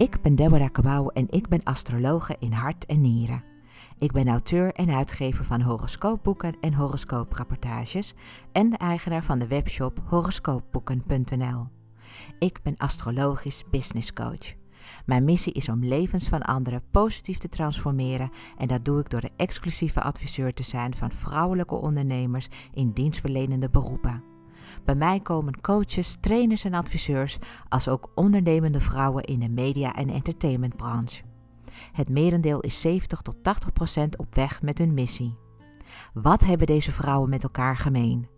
Ik ben Deborah Kabouw en ik ben astrologe in hart en nieren. Ik ben auteur en uitgever van horoscoopboeken en horoscooprapportages en de eigenaar van de webshop horoscoopboeken.nl. Ik ben astrologisch business coach. Mijn missie is om levens van anderen positief te transformeren en dat doe ik door de exclusieve adviseur te zijn van vrouwelijke ondernemers in dienstverlenende beroepen. Bij mij komen coaches, trainers en adviseurs, als ook ondernemende vrouwen in de media- en entertainmentbranche. Het merendeel is 70 tot 80 procent op weg met hun missie. Wat hebben deze vrouwen met elkaar gemeen?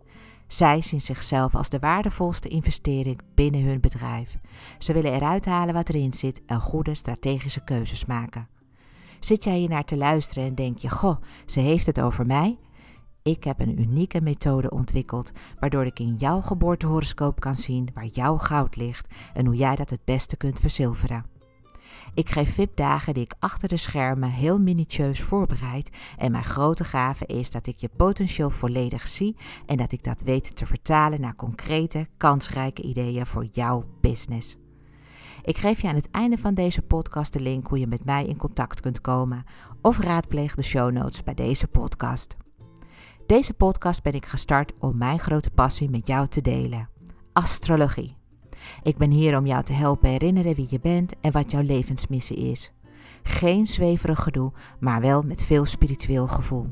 Zij zien zichzelf als de waardevolste investering binnen hun bedrijf. Ze willen eruit halen wat erin zit en goede strategische keuzes maken. Zit jij hier naar te luisteren en denk je: Goh, ze heeft het over mij? Ik heb een unieke methode ontwikkeld waardoor ik in jouw geboortehoroscoop kan zien waar jouw goud ligt en hoe jij dat het beste kunt verzilveren. Ik geef VIP-dagen die ik achter de schermen heel minutieus voorbereid en mijn grote gave is dat ik je potentieel volledig zie en dat ik dat weet te vertalen naar concrete, kansrijke ideeën voor jouw business. Ik geef je aan het einde van deze podcast de link hoe je met mij in contact kunt komen of raadpleeg de show notes bij deze podcast. Deze podcast ben ik gestart om mijn grote passie met jou te delen: astrologie. Ik ben hier om jou te helpen herinneren wie je bent en wat jouw levensmissie is. Geen zweverig gedoe, maar wel met veel spiritueel gevoel.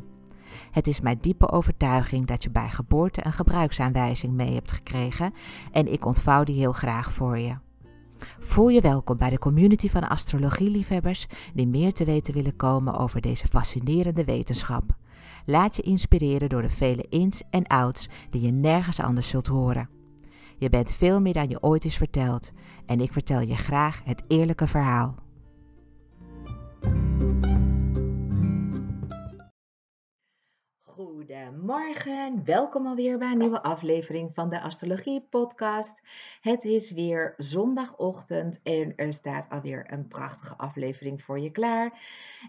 Het is mijn diepe overtuiging dat je bij geboorte een gebruiksaanwijzing mee hebt gekregen en ik ontvouw die heel graag voor je. Voel je welkom bij de community van astrologieliefhebbers die meer te weten willen komen over deze fascinerende wetenschap. Laat je inspireren door de vele ins en outs die je nergens anders zult horen. Je bent veel meer dan je ooit is verteld en ik vertel je graag het eerlijke verhaal. Goedemorgen, welkom alweer bij een nieuwe aflevering van de Astrologie Podcast. Het is weer zondagochtend en er staat alweer een prachtige aflevering voor je klaar.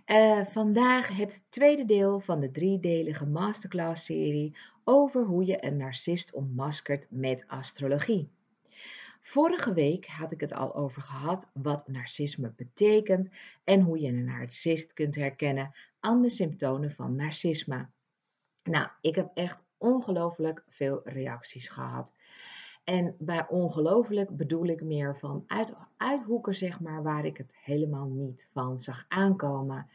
Uh, vandaag het tweede deel van de driedelige masterclass-serie over hoe je een narcist ontmaskert met astrologie. Vorige week had ik het al over gehad wat narcisme betekent en hoe je een narcist kunt herkennen aan de symptomen van narcisme. Nou, ik heb echt ongelooflijk veel reacties gehad. En bij ongelooflijk bedoel ik meer van uit, uithoeken, zeg maar, waar ik het helemaal niet van zag aankomen.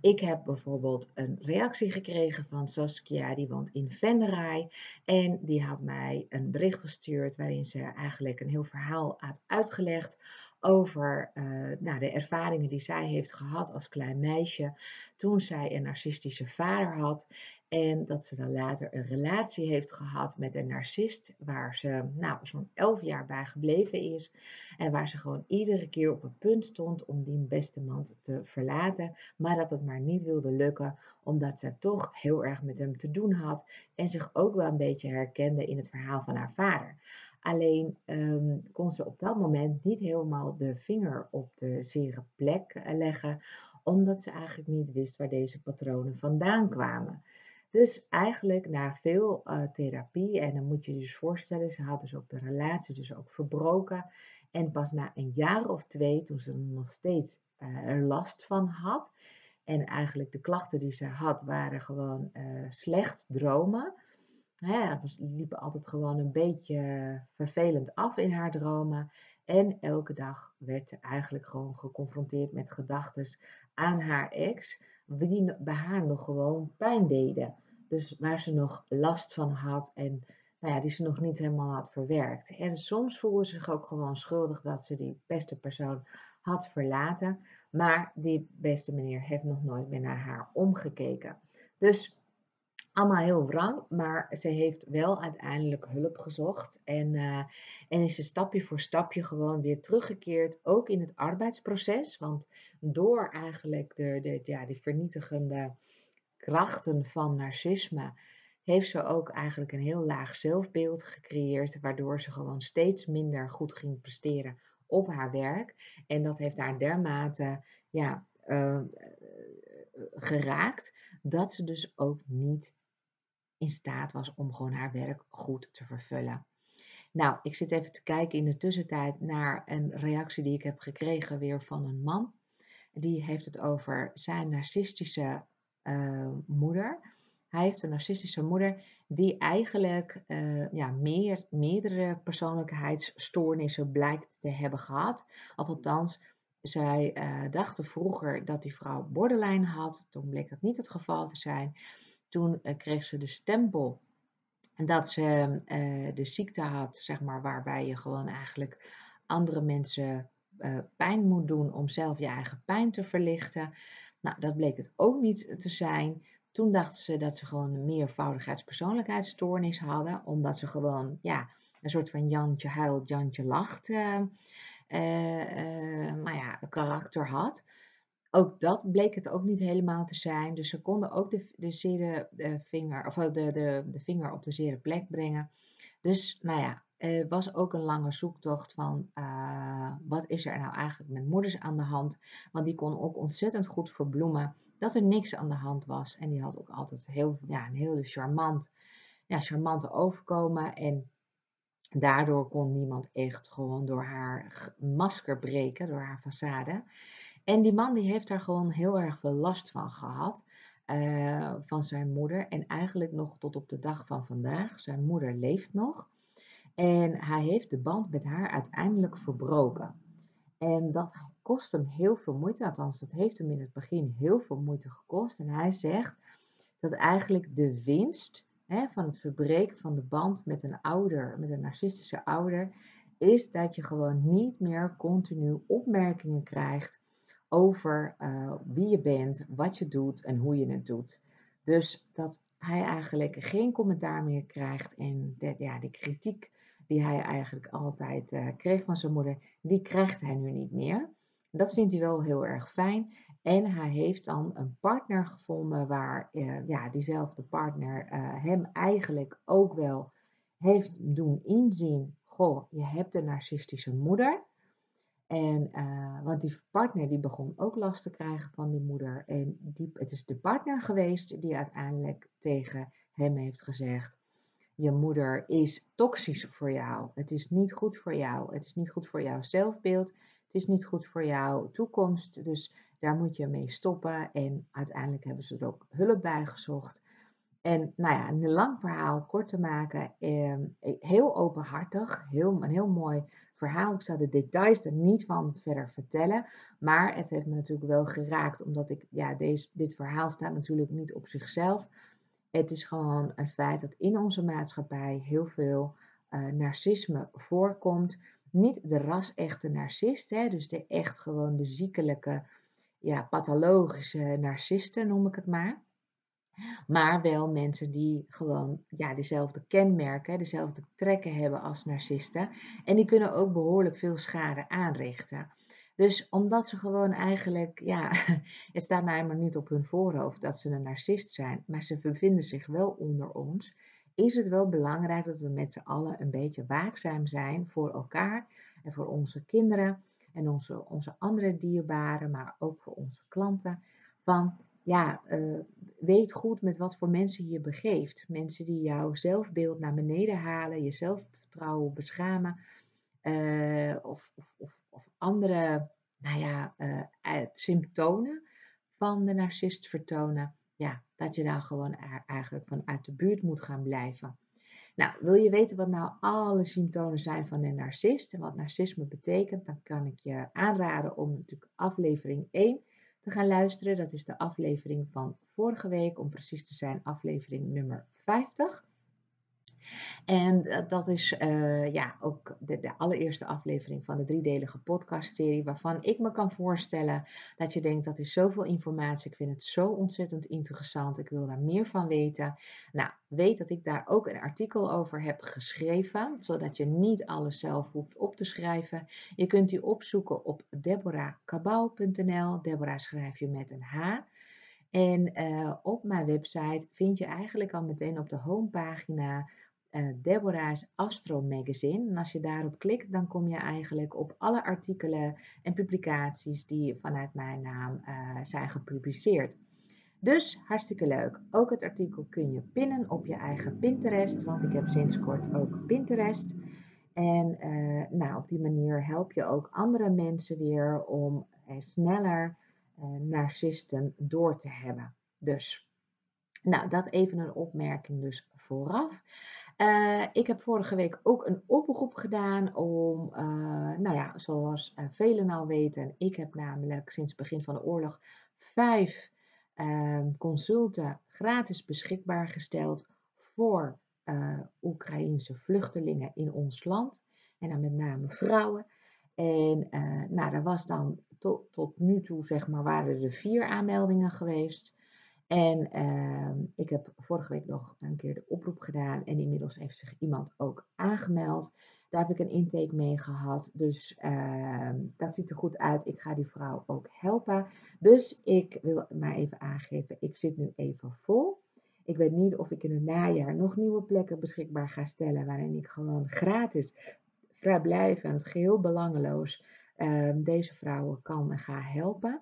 Ik heb bijvoorbeeld een reactie gekregen van Saskia, die woont in Venray. En die had mij een bericht gestuurd waarin ze eigenlijk een heel verhaal had uitgelegd over uh, nou, de ervaringen die zij heeft gehad als klein meisje toen zij een narcistische vader had. En dat ze dan later een relatie heeft gehad met een narcist, waar ze nou, zo'n elf jaar bij gebleven is. En waar ze gewoon iedere keer op het punt stond om die beste man te verlaten. Maar dat het maar niet wilde lukken, omdat ze toch heel erg met hem te doen had. En zich ook wel een beetje herkende in het verhaal van haar vader. Alleen um, kon ze op dat moment niet helemaal de vinger op de zere plek eh, leggen, omdat ze eigenlijk niet wist waar deze patronen vandaan kwamen. Dus eigenlijk na veel uh, therapie, en dan moet je je dus voorstellen, ze had dus ook de relatie dus ook verbroken. En pas na een jaar of twee, toen ze er nog steeds uh, er last van had, en eigenlijk de klachten die ze had, waren gewoon uh, slecht dromen. Hè, dus liepen altijd gewoon een beetje vervelend af in haar dromen. En elke dag werd ze eigenlijk gewoon geconfronteerd met gedachten aan haar ex, die bij haar nog gewoon pijn deden. Dus waar ze nog last van had en nou ja, die ze nog niet helemaal had verwerkt. En soms voelde ze zich ook gewoon schuldig dat ze die beste persoon had verlaten. Maar die beste meneer heeft nog nooit meer naar haar omgekeken. Dus allemaal heel wrang, maar ze heeft wel uiteindelijk hulp gezocht en, uh, en is ze stapje voor stapje gewoon weer teruggekeerd, ook in het arbeidsproces. Want door eigenlijk de, de, ja, die vernietigende krachten van narcisme heeft ze ook eigenlijk een heel laag zelfbeeld gecreëerd, waardoor ze gewoon steeds minder goed ging presteren op haar werk. En dat heeft haar dermate ja, uh, geraakt dat ze dus ook niet in staat was om gewoon haar werk goed te vervullen. Nou, ik zit even te kijken in de tussentijd naar een reactie die ik heb gekregen weer van een man. Die heeft het over zijn narcistische uh, moeder. Hij heeft een narcistische moeder die eigenlijk uh, ja, meer, meerdere persoonlijkheidsstoornissen blijkt te hebben gehad. Of althans, zij uh, dachten vroeger dat die vrouw borderline had. Toen bleek dat niet het geval te zijn. Toen kreeg ze de stempel dat ze de ziekte had, zeg maar, waarbij je gewoon eigenlijk andere mensen pijn moet doen om zelf je eigen pijn te verlichten. Nou, dat bleek het ook niet te zijn. Toen dachten ze dat ze gewoon een meervoudigheidspersoonlijkheidsstoornis hadden, omdat ze gewoon ja, een soort van Jantje huilt, Jantje lacht uh, uh, nou ja, karakter had. Ook dat bleek het ook niet helemaal te zijn. Dus ze konden ook de, de, zere, vinger, of de, de, de vinger op de zere plek brengen. Dus nou ja, het was ook een lange zoektocht van uh, wat is er nou eigenlijk met moeders aan de hand. Want die kon ook ontzettend goed verbloemen dat er niks aan de hand was. En die had ook altijd heel, ja, een hele charmant, ja, charmante overkomen. En daardoor kon niemand echt gewoon door haar masker breken, door haar façade. En die man die heeft daar gewoon heel erg veel last van gehad. Uh, van zijn moeder. En eigenlijk nog tot op de dag van vandaag. Zijn moeder leeft nog. En hij heeft de band met haar uiteindelijk verbroken. En dat kost hem heel veel moeite, althans dat heeft hem in het begin heel veel moeite gekost. En hij zegt dat eigenlijk de winst hè, van het verbreken van de band met een ouder, met een narcistische ouder, is dat je gewoon niet meer continu opmerkingen krijgt over uh, wie je bent, wat je doet en hoe je het doet. Dus dat hij eigenlijk geen commentaar meer krijgt en de, ja, de kritiek die hij eigenlijk altijd uh, kreeg van zijn moeder, die krijgt hij nu niet meer. Dat vindt hij wel heel erg fijn. En hij heeft dan een partner gevonden waar uh, ja, diezelfde partner uh, hem eigenlijk ook wel heeft doen inzien. Goh, je hebt een narcistische moeder. En, want die partner die begon ook last te krijgen van die moeder. En die, het is de partner geweest die uiteindelijk tegen hem heeft gezegd: Je moeder is toxisch voor jou. Het is niet goed voor jou. Het is niet goed voor jouw zelfbeeld is niet goed voor jouw toekomst, dus daar moet je mee stoppen. En uiteindelijk hebben ze er ook hulp bij gezocht. En nou ja, een lang verhaal kort te maken, eh, heel openhartig, heel, een heel mooi verhaal. Ik zal de details er niet van verder vertellen, maar het heeft me natuurlijk wel geraakt, omdat ik, ja, deze, dit verhaal staat natuurlijk niet op zichzelf. Het is gewoon een feit dat in onze maatschappij heel veel uh, narcisme voorkomt niet de ras-echte narcist, hè, dus de echt gewoon de ziekelijke, ja, pathologische narcisten noem ik het maar. Maar wel mensen die gewoon ja, dezelfde kenmerken, dezelfde trekken hebben als narcisten. En die kunnen ook behoorlijk veel schade aanrichten. Dus omdat ze gewoon eigenlijk, ja, het staat nou helemaal niet op hun voorhoofd dat ze een narcist zijn, maar ze bevinden zich wel onder ons is het wel belangrijk dat we met z'n allen een beetje waakzaam zijn voor elkaar en voor onze kinderen en onze, onze andere dierbaren, maar ook voor onze klanten. Van ja, uh, weet goed met wat voor mensen je begeeft. Mensen die jouw zelfbeeld naar beneden halen, je zelfvertrouwen beschamen uh, of, of, of, andere nou ja, uh, symptomen van de narcist vertonen ja, dat je dan gewoon eigenlijk vanuit de buurt moet gaan blijven. Nou, wil je weten wat nou alle symptomen zijn van een narcist en wat narcisme betekent, dan kan ik je aanraden om natuurlijk aflevering 1 te gaan luisteren. Dat is de aflevering van vorige week, om precies te zijn, aflevering nummer 50. En dat is uh, ja, ook de, de, allereerste aflevering van de driedelige podcastserie, waarvan ik me kan voorstellen dat je denkt dat is zoveel informatie. Ik vind het zo ontzettend interessant. Ik wil daar meer van weten. Nou, weet dat ik daar ook een artikel over heb geschreven, zodat je niet alles zelf hoeft op te schrijven. Je kunt die opzoeken op deborahkabau.nl. Deborah schrijf je met een H. En uh, op mijn website vind je eigenlijk al meteen op de homepagina Deborah's Astro Magazine. En als je daarop klikt, dan kom je eigenlijk op alle artikelen en publicaties die vanuit mijn naam uh, zijn gepubliceerd. Dus hartstikke leuk. Ook het artikel kun je pinnen op je eigen Pinterest, want ik heb sinds kort ook Pinterest. En uh, nou, op die manier help je ook andere mensen weer om sneller narcisten door te hebben. Dus, nou, dat even een opmerking dus vooraf. Ik heb vorige week ook een oproep gedaan om, nou ja, zoals velen al weten, ik heb namelijk sinds het begin van de oorlog vijf consulten gratis beschikbaar gesteld voor Oekraïnse vluchtelingen in ons land. En dan met name vrouwen. En nou, daar was dan tot, tot nu toe, zeg maar, waren er vier aanmeldingen geweest. En uh, ik heb vorige week nog een keer de oproep gedaan. En inmiddels heeft zich iemand ook aangemeld. Daar heb ik een intake mee gehad. Dus uh, dat ziet er goed uit. Ik ga die vrouw ook helpen. Dus ik wil maar even aangeven. Ik zit nu even vol. Ik weet niet of ik in het najaar nog nieuwe plekken beschikbaar ga stellen waarin ik gewoon gratis, vrijblijvend, geheel belangeloos uh, deze vrouwen kan en ga helpen.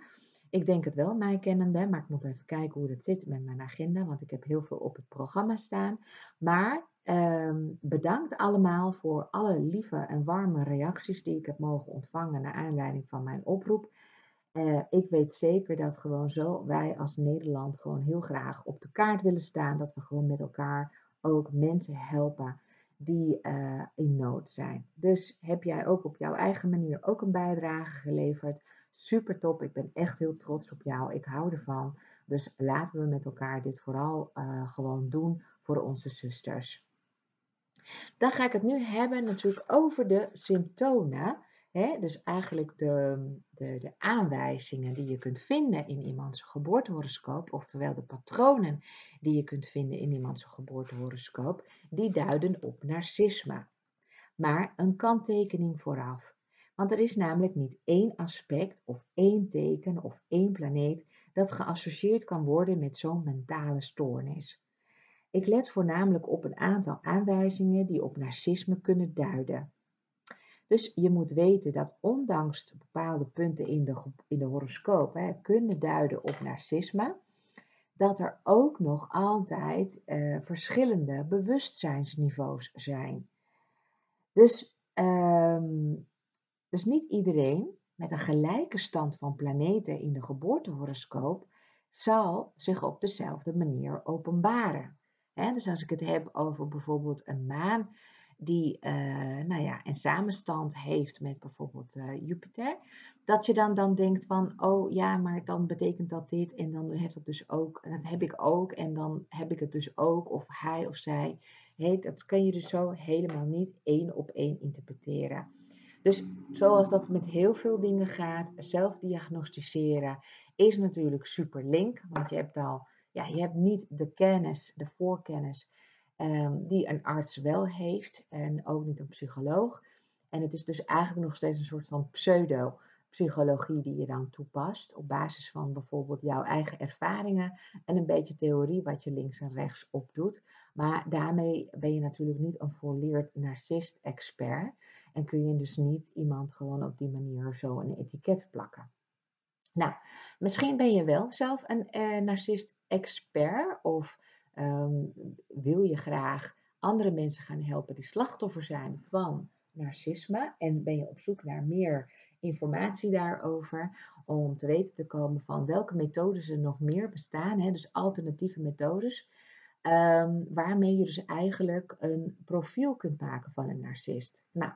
Ik denk het wel, mij kennende, maar ik moet even kijken hoe dat zit met mijn agenda, want ik heb heel veel op het programma staan. Maar um, bedankt allemaal voor alle lieve en warme reacties die ik heb mogen ontvangen naar aanleiding van mijn oproep. Uh, ik weet zeker dat gewoon zo wij als Nederland gewoon heel graag op de kaart willen staan. Dat we gewoon met elkaar ook mensen helpen die uh, in nood zijn. Dus heb jij ook op jouw eigen manier ook een bijdrage geleverd. Super top, ik ben echt heel trots op jou. Ik hou ervan. Dus laten we met elkaar dit vooral uh, gewoon doen voor onze zusters. Dan ga ik het nu hebben natuurlijk over de symptomen dus eigenlijk de, de, de, aanwijzingen die je kunt vinden in iemands geboortehoroscoop, oftewel de patronen die je kunt vinden in iemands geboortehoroscoop, die duiden op narcisme. Maar een kanttekening vooraf. Want er is namelijk niet één aspect of één teken of één planeet dat geassocieerd kan worden met zo'n mentale stoornis. Ik let voornamelijk op een aantal aanwijzingen die op narcisme kunnen duiden. Dus je moet weten dat ondanks bepaalde punten in de, in de horoscoop hè, kunnen duiden op narcisme, dat er ook nog altijd eh, verschillende bewustzijnsniveaus zijn. Dus, um, dus niet iedereen met een gelijke stand van planeten in de geboortehoroscoop zal zich op dezelfde manier openbaren. dus als ik het heb over bijvoorbeeld een maan die uh, nou ja, een samenstand heeft met bijvoorbeeld uh, Jupiter, dat je dan, dan denkt van, oh ja, maar dan betekent dat dit en dan heeft dat dus ook, dat heb ik ook en dan heb ik het dus ook, of hij of zij. Hey, dat kan je dus zo helemaal niet één op één interpreteren. Dus zoals dat met heel veel dingen gaat, zelf diagnosticeren is natuurlijk super link, want je hebt al, ja, je hebt niet de kennis, de voorkennis Ehm, die een arts wel heeft en ook niet een psycholoog. En het is dus eigenlijk nog steeds een soort van pseudo-psychologie die je dan toepast op basis van bijvoorbeeld jouw eigen ervaringen en een beetje theorie wat je links en rechts opdoet. Maar daarmee ben je natuurlijk niet een volleerd narcist-expert en kun je dus niet iemand gewoon op die manier zo een etiket plakken. Nou, misschien ben je wel zelf een uh, narcist-expert of Ehm, wil je graag andere mensen gaan helpen die slachtoffer zijn van narcisme en ben je op zoek naar meer informatie daarover om te weten te komen van welke methodes er nog meer bestaan, hè, dus alternatieve methodes, ehm, waarmee je dus eigenlijk een profiel kunt maken van een narcist. Nou,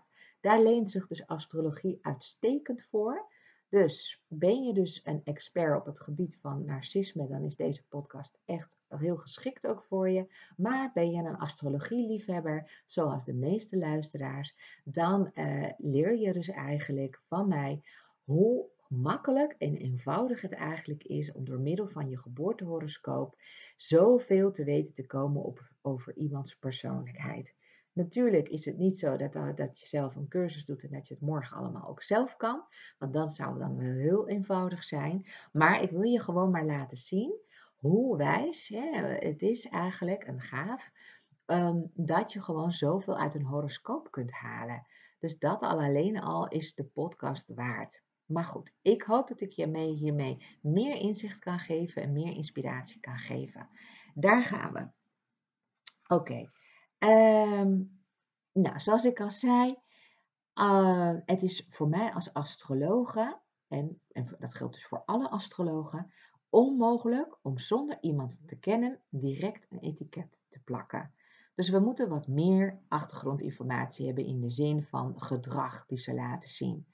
daar leent zich dus astrologie uitstekend voor. Dus ben je dus een expert op het gebied van narcisme, dan is deze podcast echt heel geschikt ook voor je. Maar ben je een astrologieliefhebber, zoals de meeste luisteraars, dan uh, leer je dus eigenlijk van mij hoe makkelijk en eenvoudig het eigenlijk is om door middel van je geboortehoroscoop zoveel te weten te komen op, over iemands persoonlijkheid. Natuurlijk is het niet zo dat, dat je zelf een cursus doet en dat je het morgen allemaal ook zelf kan. Want dat zou dan wel heel eenvoudig zijn. Maar ik wil je gewoon maar laten zien hoe wijs het is eigenlijk een gaaf. Um, dat je gewoon zoveel uit een horoscoop kunt halen. Dus dat al alleen al is de podcast waard. Maar goed, ik hoop dat ik je mee, hiermee meer inzicht kan geven en meer inspiratie kan geven. Daar gaan we. Oké. Ehm, nou, zoals ik al zei, Uh, het is voor mij als astrologe, en, en dat geldt dus voor alle astrologen, onmogelijk om zonder iemand te kennen direct een etiket te plakken. Dus we moeten wat meer achtergrondinformatie hebben in de zin van gedrag die ze laten zien.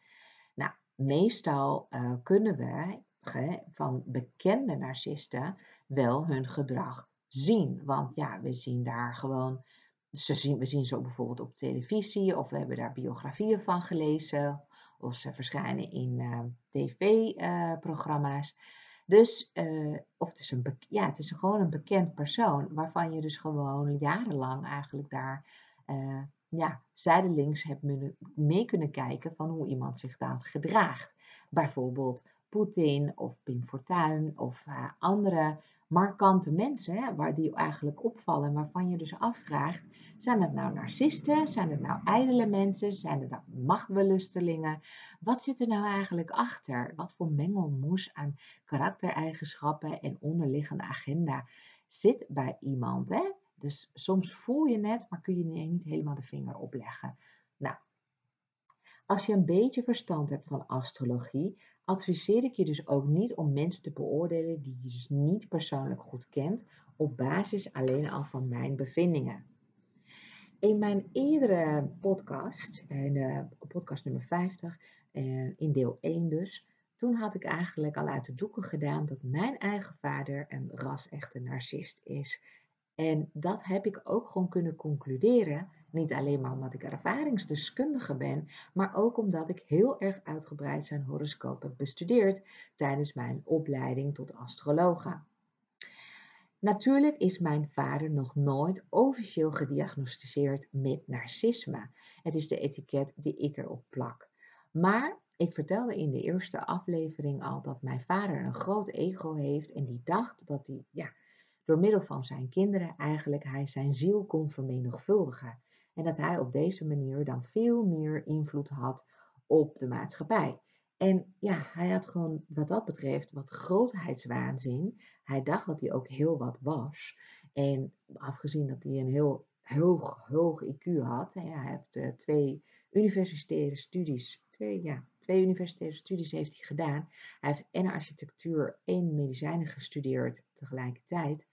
Nou, meestal uh, kunnen we van bekende narcisten wel hun gedrag zien. Want ja, we zien daar gewoon, ze zien, we zien ze bijvoorbeeld op televisie of we hebben daar biografieën van gelezen of ze verschijnen in uh, tv-programma's. Uh, dus, uh, of het is, een, ja, het is gewoon een bekend persoon waarvan je dus gewoon jarenlang eigenlijk daar uh, ja, zijdelings hebt mee kunnen kijken van hoe iemand zich daar gedraagt. Bijvoorbeeld Poetin of Pim Fortuyn of andere markante mensen hè, waar die eigenlijk opvallen, waarvan je dus afvraagt, zijn het nou narcisten, zijn het nou ijdele mensen, zijn het nou machtbelustelingen? Wat zit er nou eigenlijk achter? Wat voor mengelmoes aan karaktereigenschappen en onderliggende agenda zit bij iemand? Hè? Dus soms voel je het, maar kun je niet helemaal de vinger opleggen. Nou, als je een beetje verstand hebt van astrologie, adviseer ik je dus ook niet om mensen te beoordelen die je dus niet persoonlijk goed kent, op basis alleen al van mijn bevindingen. In mijn eerdere podcast, in uh, podcast nummer 50, uh, in deel 1 dus, toen had ik eigenlijk al uit de doeken gedaan dat mijn eigen vader een ras-echte narcist is. En dat heb ik ook gewoon kunnen concluderen. Niet alleen maar omdat ik ervaringsdeskundige ben, maar ook omdat ik heel erg uitgebreid zijn horoscoop heb bestudeerd tijdens mijn opleiding tot astrologe. Natuurlijk is mijn vader nog nooit officieel gediagnosticeerd met narcisme. Het is de etiket die ik erop plak. Maar ik vertelde in de eerste aflevering al dat mijn vader een groot ego heeft en die dacht dat hij, ja, door middel van zijn kinderen eigenlijk hij zijn ziel kon vermenigvuldigen. En dat hij op deze manier dan veel meer invloed had op de maatschappij. En ja, hij had gewoon wat dat betreft wat grootheidswaanzin. Hij dacht dat hij ook heel wat was. En afgezien dat hij een heel hoog, hoog IQ had. Hij heeft uh, twee universitaire studies, twee, ja, twee universitaire studies heeft hij gedaan. Hij heeft en architectuur en medicijnen gestudeerd tegelijkertijd.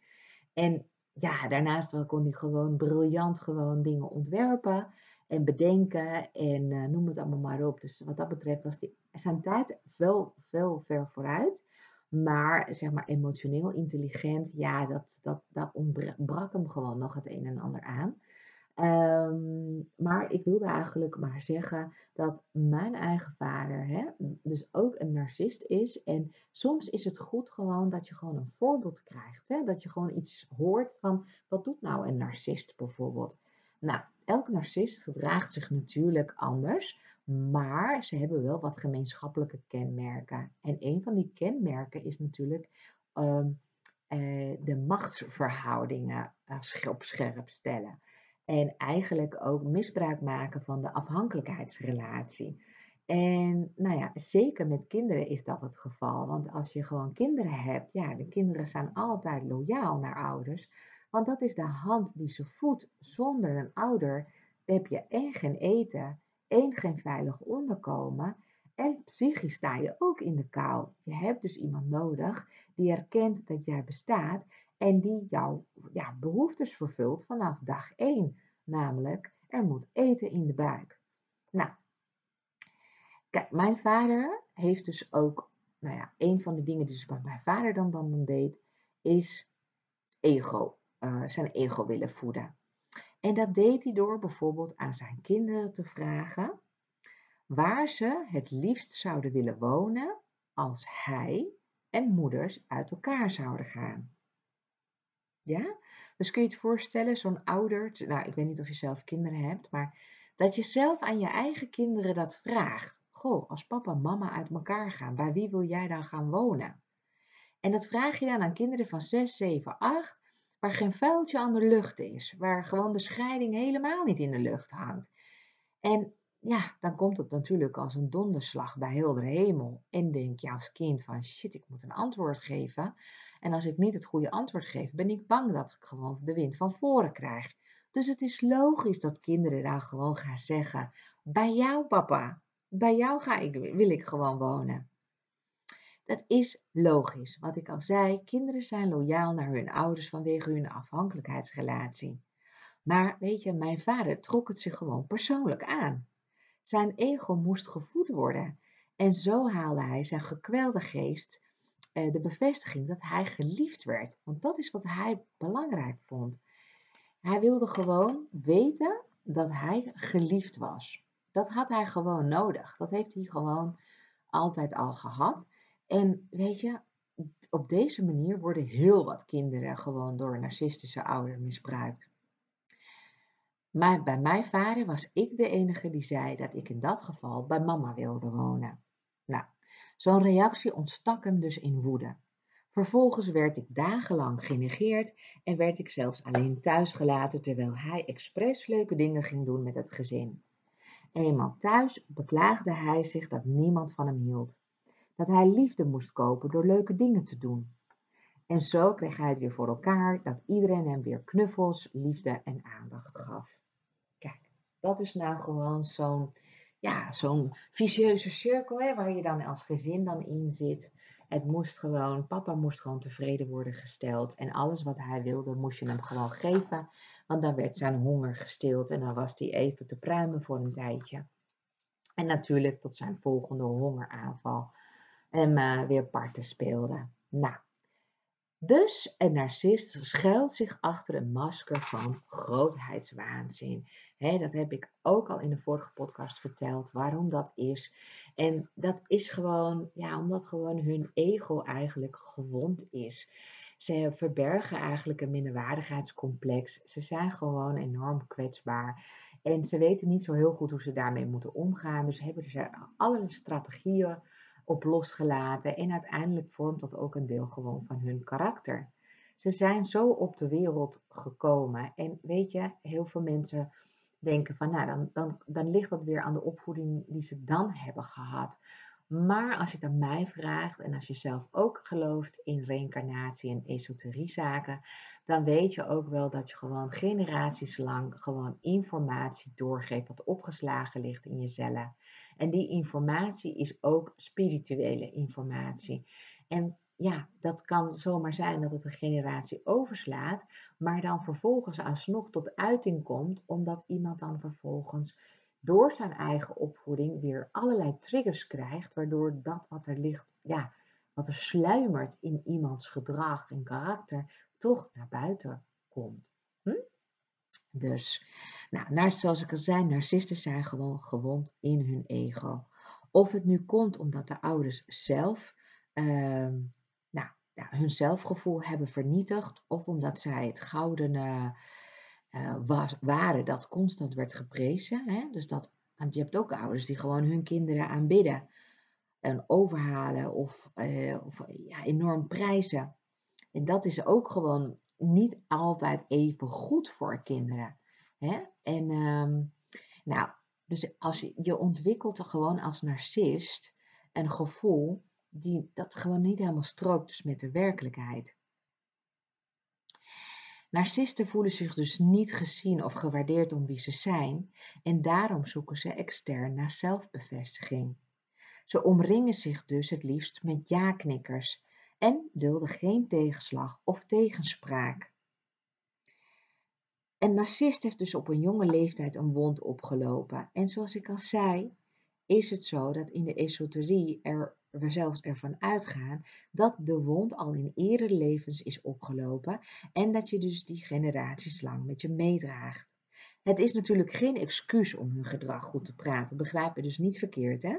En ja, daarnaast kon hij gewoon briljant gewoon dingen ontwerpen en bedenken en uh, noem het allemaal maar op. Dus wat dat betreft was die, zijn tijd wel veel ver vooruit. Maar zeg maar emotioneel intelligent, ja, dat, dat, dat ontbrak hem gewoon nog het een en ander aan. Um, maar ik wilde eigenlijk maar zeggen dat mijn eigen vader hè, dus ook een narcist is. En soms is het goed gewoon dat je gewoon een voorbeeld krijgt. Hè? Dat je gewoon iets hoort van wat doet nou een narcist bijvoorbeeld. Nou, elk narcist gedraagt zich natuurlijk anders. Maar ze hebben wel wat gemeenschappelijke kenmerken. En een van die kenmerken is natuurlijk um, uh, de machtsverhoudingen op scherp stellen. En eigenlijk ook misbruik maken van de afhankelijkheidsrelatie. En nou ja, zeker met kinderen is dat het geval. Want als je gewoon kinderen hebt, ja, de kinderen zijn altijd loyaal naar ouders. Want dat is de hand die ze voedt. Zonder een ouder heb je één geen eten, één geen veilig onderkomen. En psychisch sta je ook in de kou. Je hebt dus iemand nodig die erkent dat jij bestaat en die jouw ja, behoeftes vervult vanaf dag 1. Namelijk, er moet eten in de buik. Nou, kijk, mijn vader heeft dus ook, nou ja, een van de dingen die dus mijn vader dan, dan, dan deed, is ego, uh, zijn ego willen voeden. En dat deed hij door bijvoorbeeld aan zijn kinderen te vragen waar ze het liefst zouden willen wonen als hij en moeders uit elkaar zouden gaan. Ja? Dus kun je het voorstellen, zo'n ouder, nou ik weet niet of je zelf kinderen hebt, maar dat je zelf aan je eigen kinderen dat vraagt. Goh, als papa en mama uit elkaar gaan, bij wie wil jij dan gaan wonen? En dat vraag je dan aan kinderen van 6, 7, 8, waar geen vuiltje aan de lucht is, waar gewoon de scheiding helemaal niet in de lucht hangt. En ja, dan komt het natuurlijk als een donderslag bij heel de hemel. En denk je als kind van shit, ik moet een antwoord geven. En als ik niet het goede antwoord geef, ben ik bang dat ik gewoon de wind van voren krijg. Dus het is logisch dat kinderen dan gewoon gaan zeggen: Bij jou, papa, bij jou ga ik, wil ik gewoon wonen. Dat is logisch. Wat ik al zei, kinderen zijn loyaal naar hun ouders vanwege hun afhankelijkheidsrelatie. Maar weet je, mijn vader trok het zich gewoon persoonlijk aan. Zijn ego moest gevoed worden. En zo haalde hij zijn gekwelde geest eh, de bevestiging dat hij geliefd werd. Want dat is wat hij belangrijk vond. Hij wilde gewoon weten dat hij geliefd was. Dat had hij gewoon nodig. Dat heeft hij gewoon altijd al gehad. En weet je, op deze manier worden heel wat kinderen gewoon door narcistische ouder misbruikt. Maar bij mijn vader was ik de enige die zei dat ik in dat geval bij mama wilde wonen. Nou, zo'n reactie ontstak hem dus in woede. Vervolgens werd ik dagenlang genegeerd en werd ik zelfs alleen thuis gelaten terwijl hij expres leuke dingen ging doen met het gezin. Eenmaal thuis beklaagde hij zich dat niemand van hem hield. Dat hij liefde moest kopen door leuke dingen te doen. En zo kreeg hij het weer voor elkaar dat iedereen hem weer knuffels, liefde en aandacht gaf. Kijk, dat is nou gewoon zo'n ja, zo'n vicieuze cirkel hè, waar je dan als gezin dan in zit. Het moest gewoon, papa moest gewoon tevreden worden gesteld. En alles wat hij wilde, moest je hem gewoon geven. Want dan werd zijn honger gestild en dan was hij even te pruimen voor een tijdje. En natuurlijk tot zijn volgende hongeraanval. En uh, weer parten speelde. Nou, dus een narcist schuilt zich achter een masker van grootheidswaanzin. dat heb ik ook al in de vorige podcast verteld, waarom dat is. En dat is gewoon, ja, omdat gewoon hun ego eigenlijk gewond is. Ze verbergen eigenlijk een minderwaardigheidscomplex. Ze zijn gewoon enorm kwetsbaar. En ze weten niet zo heel goed hoe ze daarmee moeten omgaan. Dus hebben ze allerlei strategieën op losgelaten en uiteindelijk vormt dat ook een deel gewoon van hun karakter. Ze zijn zo op de wereld gekomen en weet je, heel veel mensen denken van nou dan, dan, dan ligt dat weer aan de opvoeding die ze dan hebben gehad. Maar als je het aan mij vraagt en als je zelf ook gelooft in reïncarnatie en esoteriezaken, dan weet je ook wel dat je gewoon generaties lang gewoon informatie doorgeeft wat opgeslagen ligt in je cellen. En die informatie is ook spirituele informatie. En ja, dat kan zomaar zijn dat het een generatie overslaat, maar dan vervolgens alsnog tot uiting komt, omdat iemand dan vervolgens door zijn eigen opvoeding weer allerlei triggers krijgt, waardoor dat wat er ligt, ja, wat er sluimert in iemands gedrag en karakter, toch naar buiten komt. Hm? Dus, nou, zoals ik al zei, narcisten zijn gewoon gewond in hun ego. Of het nu komt omdat de ouders zelf uh, nou, ja, hun zelfgevoel hebben vernietigd, of omdat zij het goudene uh, was, waren dat constant werd geprezen. Hè? Dus dat, want je hebt ook ouders die gewoon hun kinderen aanbidden en overhalen of, uh, of ja, enorm prijzen. En dat is ook gewoon niet altijd even goed voor kinderen. Hè? En ehm, nou, dus als je, ontwikkelt er gewoon als narcist een gevoel die dat gewoon niet helemaal strookt dus met de werkelijkheid. Narcisten voelen zich dus niet gezien of gewaardeerd om wie ze zijn en daarom zoeken ze extern naar zelfbevestiging. Ze omringen zich dus het liefst met ja-knikkers en dulden geen tegenslag of tegenspraak. Een narcist heeft dus op een jonge leeftijd een wond opgelopen. En zoals ik al zei, is het zo dat in de esoterie er, we zelfs ervan uitgaan dat de wond al in eerdere levens is opgelopen en dat je dus die generaties lang met je meedraagt. Het is natuurlijk geen excuus om hun gedrag goed te praten, begrijp je dus niet verkeerd hè?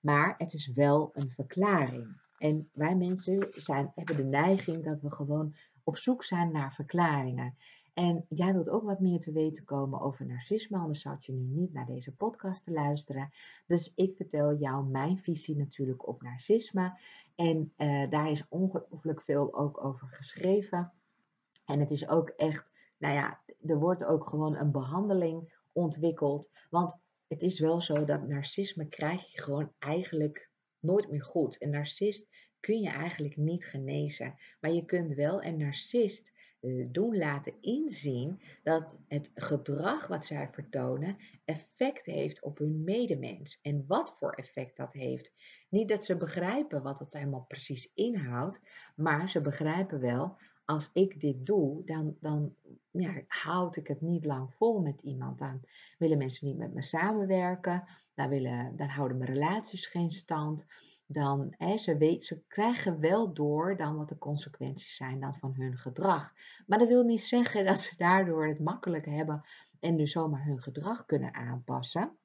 Maar het is wel een verklaring. En wij mensen zijn, hebben de neiging dat we gewoon op zoek zijn naar verklaringen. En jij wilt ook wat meer te weten komen over narcisme, anders zou je nu niet naar deze podcast te luisteren. Dus ik vertel jou mijn visie natuurlijk op narcisme. En uh, daar is ongelooflijk veel ook over geschreven. En het is ook echt, nou ja, er wordt ook gewoon een behandeling ontwikkeld. Want het is wel zo dat narcisme krijg je gewoon eigenlijk nooit meer goed. Een narcist kun je eigenlijk niet genezen. Maar je kunt wel een narcist doen laten inzien dat het gedrag wat zij vertonen effect heeft op hun medemens. En wat voor effect dat heeft. Niet dat ze begrijpen wat het helemaal precies inhoudt, maar ze begrijpen wel, als ik dit doe, dan, dan ja, houd ik het niet lang vol met iemand. Dan willen mensen niet met me samenwerken, dan, willen, dan houden mijn relaties geen stand dan hè, ze, weet, ze krijgen wel door dan wat de consequenties zijn dan van hun gedrag. Maar dat wil niet zeggen dat ze daardoor het makkelijk hebben en dus zomaar hun gedrag kunnen aanpassen.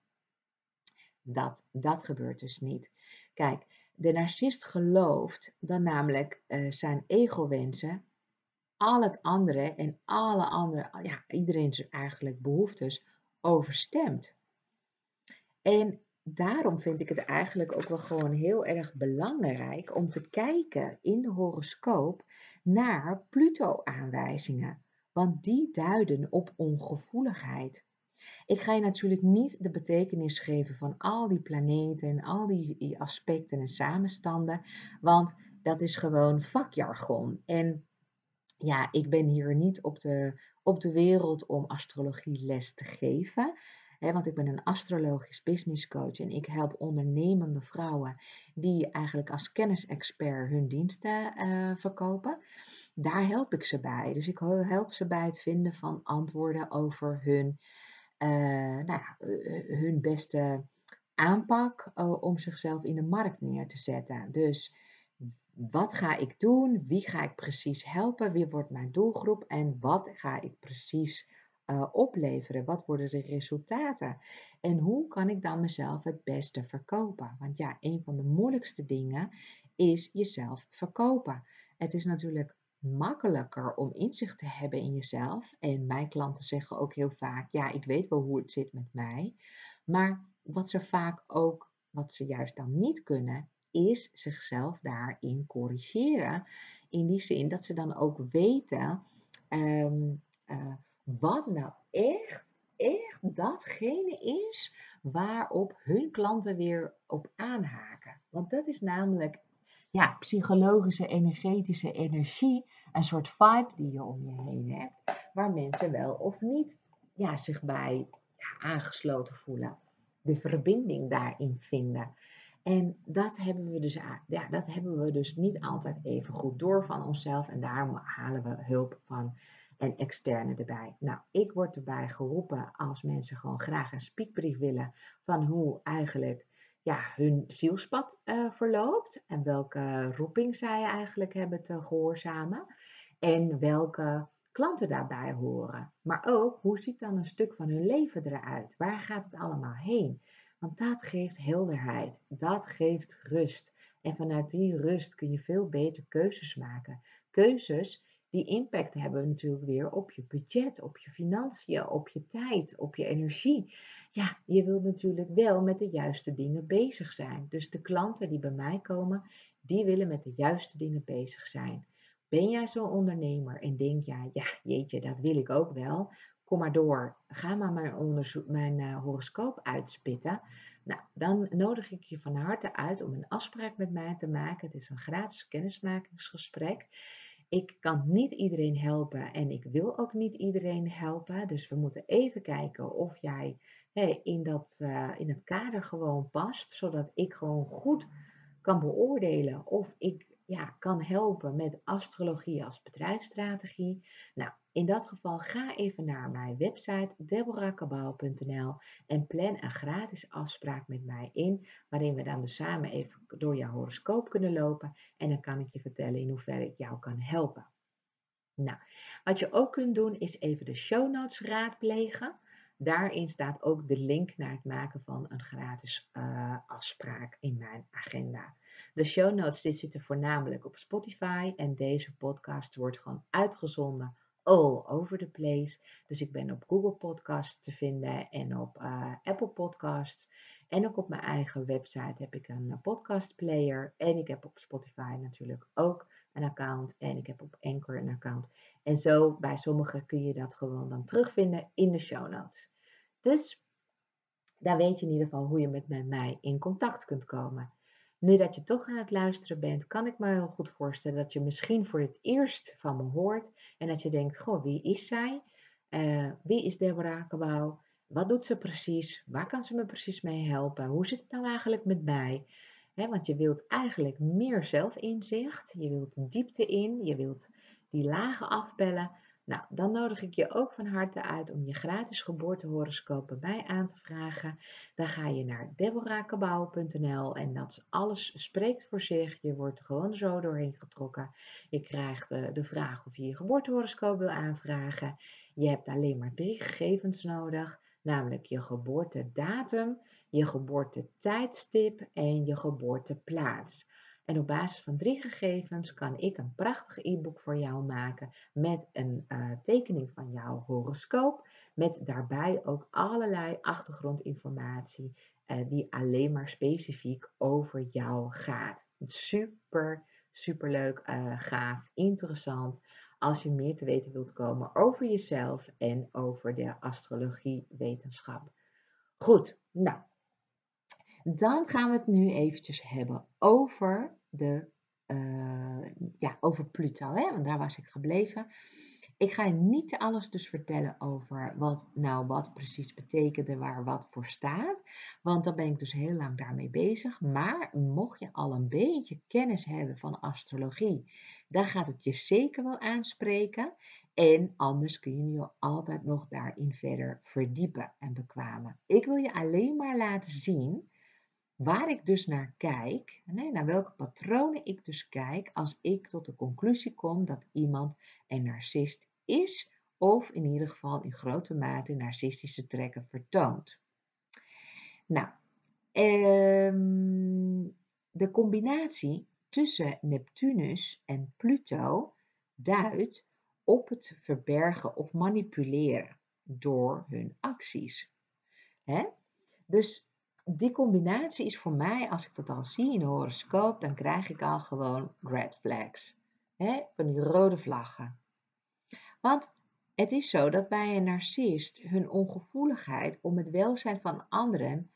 Dat, dat gebeurt dus niet. Kijk, de narcist gelooft dan namelijk uh, zijn ego-wensen al het andere en alle andere, ja, iedereen eigenlijk behoeftes overstemt. En daarom vind ik het eigenlijk ook wel gewoon heel erg belangrijk om te kijken in de horoscoop naar Pluto-aanwijzingen. Want die duiden op ongevoeligheid. Ik ga je natuurlijk niet de betekenis geven van al die planeten en al die aspecten en samenstanden, want dat is gewoon vakjargon. En ja, ik ben hier niet op de, op de wereld om astrologie les te geven want ik ben een astrologisch business coach en ik help ondernemende vrouwen die eigenlijk als kennisexpert hun diensten uh, verkopen. Daar help ik ze bij. Dus ik help ze bij het vinden van antwoorden over hun, uh, nou ja, eh, hun beste aanpak om zichzelf in de markt neer te zetten. Dus wat ga ik doen? Wie ga ik precies helpen? Wie wordt mijn doelgroep? En wat ga ik precies uh, opleveren? Wat worden de resultaten? En hoe kan ik dan mezelf het beste verkopen? Want ja, een van de moeilijkste dingen is jezelf verkopen. Het is natuurlijk makkelijker om inzicht te hebben in jezelf. En mijn klanten zeggen ook heel vaak: ja, ik weet wel hoe het zit met mij. Maar wat ze vaak ook, wat ze juist dan niet kunnen, is zichzelf daarin corrigeren. In die zin dat ze dan ook weten. Um, wat nou echt, echt datgene is waarop hun klanten weer op aanhaken. Want dat is namelijk ja, psychologische, energetische energie, een soort vibe die je om je heen hebt, waar mensen wel of niet ja, zich bij aangesloten voelen. De verbinding daarin vinden. En dat hebben, we dus, ja, dat hebben we dus niet altijd even goed door van onszelf. En daarom halen we hulp van en externe erbij. Nou, ik word erbij geroepen als mensen gewoon graag een speakbrief willen van hoe eigenlijk ja, hun zielspad uh, verloopt en welke roeping zij eigenlijk hebben te gehoorzamen en welke klanten daarbij horen. Maar ook hoe ziet dan een stuk van hun leven eruit? Waar gaat het allemaal heen? Want dat geeft helderheid, dat geeft rust. En vanuit die rust kun je veel beter keuzes maken. Keuzes die impact hebben natuurlijk weer op je budget, op je financiën, op je tijd, op je energie. Ja, je wilt natuurlijk wel met de juiste dingen bezig zijn. Dus de klanten die bij mij komen, die willen met de juiste dingen bezig zijn. Ben jij zo'n ondernemer en denk jij, ja, jeetje, dat wil ik ook wel. Kom maar door. Ga maar mijn, mijn uh, horoscoop uitspitten. Nou, dan nodig ik je van harte uit om een afspraak met mij te maken. Het is een gratis kennismakingsgesprek ik kan niet iedereen helpen en ik wil ook niet iedereen helpen. Dus we moeten even kijken of jij in, dat, uh, in het kader gewoon past, zodat ik gewoon goed kan beoordelen of ik ja, kan helpen met astrologie als bedrijfsstrategie. Nou, in dat geval ga even naar mijn website deborahkabau.nl en plan een gratis afspraak met mij in, waarin we dan dus samen even door jouw horoscoop kunnen lopen en dan kan ik je vertellen in hoeverre ik jou kan helpen. Nou, wat je ook kunt doen is even de show notes raadplegen. Daarin staat ook de link naar het maken van een gratis uh, afspraak in mijn agenda. De show notes dit zitten voornamelijk op Spotify en deze podcast wordt gewoon uitgezonden all over the place. Dus ik ben op Google Podcasts te vinden en op uh, Apple Podcasts. En ook op mijn eigen website heb ik een podcast player. En ik heb op Spotify natuurlijk ook een account. En ik heb op Anchor een account. En zo bij sommigen kun je dat gewoon dan terugvinden in de show notes. Dus daar weet je in ieder geval hoe je met mij in contact kunt komen. Nu dat je toch aan het luisteren bent, kan ik me heel goed voorstellen dat je misschien voor het eerst van me hoort en dat je denkt, goh, wie is zij? Uh, wie is Deborah Kabouw? Wat doet ze precies? Waar kan ze me precies mee helpen? Hoe zit het nou eigenlijk met mij? want je wilt eigenlijk meer zelfinzicht, je wilt diepte in, je wilt die lagen afpellen. Nou, dan nodig ik je ook van harte uit om je gratis geboortehoroscoop bij mij aan te vragen. Dan ga je naar deborahkabouw.nl en dat alles spreekt voor zich. Je wordt gewoon zo doorheen getrokken. Je krijgt uh, de vraag of je je geboortehoroscoop wil aanvragen. Je hebt alleen maar drie gegevens nodig, namelijk je geboortedatum, je geboortetijdstip en je geboorteplaats. En op basis van drie gegevens kan ik een prachtig e-book voor jou maken met een uh, tekening van jouw horoscoop. Met daarbij ook allerlei achtergrondinformatie uh, die alleen maar specifiek over jou gaat. Super, super leuk, uh, gaaf, interessant. Als je meer te weten wilt komen over jezelf en over de astrologiewetenschap. Goed, nou, dan gaan we het nu eventjes hebben over, de, uh, ja, over Pluto, hè? want daar was ik gebleven. Ik ga je niet alles dus vertellen over wat nou wat precies betekent en waar wat voor staat. Want dan ben ik dus heel lang daarmee bezig. Maar mocht je al een beetje kennis hebben van astrologie, dan gaat het je zeker wel aanspreken. En anders kun je je altijd nog daarin verder verdiepen en bekwamen. Ik wil je alleen maar laten zien Waar ik dus naar kijk, naar welke patronen ik dus kijk als ik tot de conclusie kom dat iemand een narcist is of in ieder geval in grote mate narcistische trekken vertoont. Nou, ehm, de combinatie tussen Neptunus en Pluto duidt op het verbergen of manipuleren door hun acties. Dus die combinatie is voor mij, als ik dat al zie in de horoscoop, dan krijg ik al gewoon red flags. Hè? Van die rode vlaggen. Want het is zo dat bij een narcist hun ongevoeligheid om het welzijn van anderen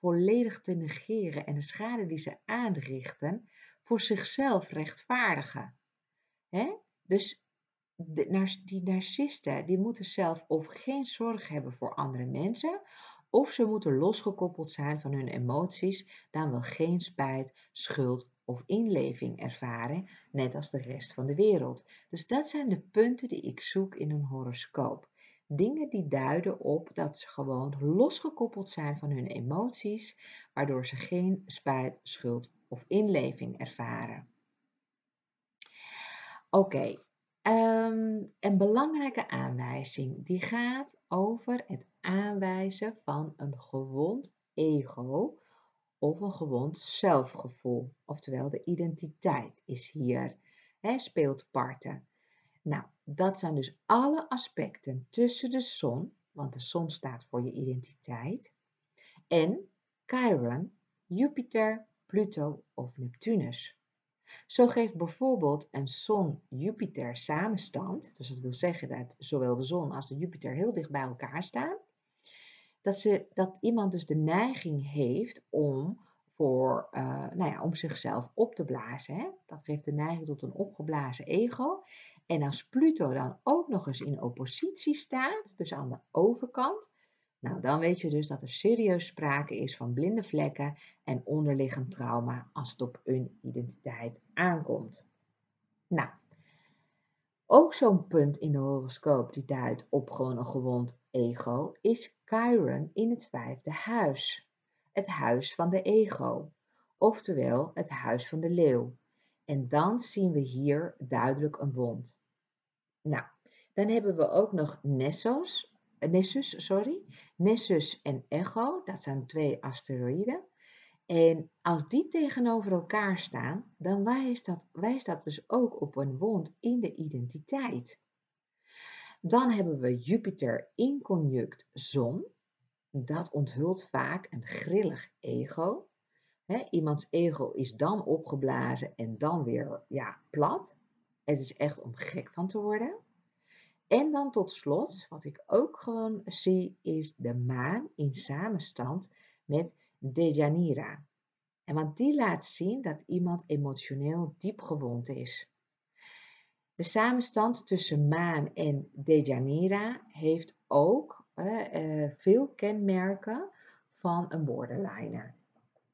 volledig te negeren en de schade die ze aanrichten voor zichzelf rechtvaardigen. Hè? Dus de, die narcisten die moeten zelf of geen zorg hebben voor andere mensen of ze moeten losgekoppeld zijn van hun emoties, dan wel geen spijt, schuld of inleving ervaren, net als de rest van de wereld. Dus dat zijn de punten die ik zoek in een horoscoop. Dingen die duiden op dat ze gewoon losgekoppeld zijn van hun emoties, waardoor ze geen spijt, schuld of inleving ervaren. Oké, ehm, een belangrijke aanwijzing die gaat over het aanwijzen van een gewond ego of een gewond zelfgevoel. Oftewel, de identiteit is hier, hè, speelt parten. Nou, dat zijn dus alle aspecten tussen de zon, want de zon staat voor je identiteit, en Chiron, Jupiter, Pluto of Neptunus. Zo geeft bijvoorbeeld een Zon-Jupiter samenstand, dus dat wil zeggen dat zowel de zon als de Jupiter heel dicht bij elkaar staan, dat, ze, dat iemand dus de neiging heeft om, voor, uh, nou ja, om zichzelf op te blazen. Hè? Dat geeft de neiging tot een opgeblazen ego. En als Pluto dan ook nog eens in oppositie staat, dus aan de overkant, nou dan weet je dus dat er serieus sprake is van blinde vlekken en onderliggend trauma als het op hun identiteit aankomt. Nou, ook zo'n punt in de horoscoop die duidt op gewoon een gewond ego is Chiron in het vijfde huis. Het huis van de ego, oftewel het huis van de leeuw. En dan zien we hier duidelijk een wond. Nou, dan hebben we ook nog Nessos, Nessus, sorry, Nessus en Echo, dat zijn twee asteroïden. En als die tegenover elkaar staan, dan wijst dat, wijst dat dus ook op een wond in de identiteit. Dan hebben we Jupiter in conjunct zon. Dat onthult vaak een grillig ego. iemands ego is dan opgeblazen en dan weer ja, plat. Het is echt om gek van te worden. En dan tot slot, wat ik ook gewoon zie, is de maan in samenstand met Dejanira. En want die laat zien dat iemand emotioneel diep gewond is. De samenstand tussen maan en Dejanira heeft ook uh, veel kenmerken van een borderliner.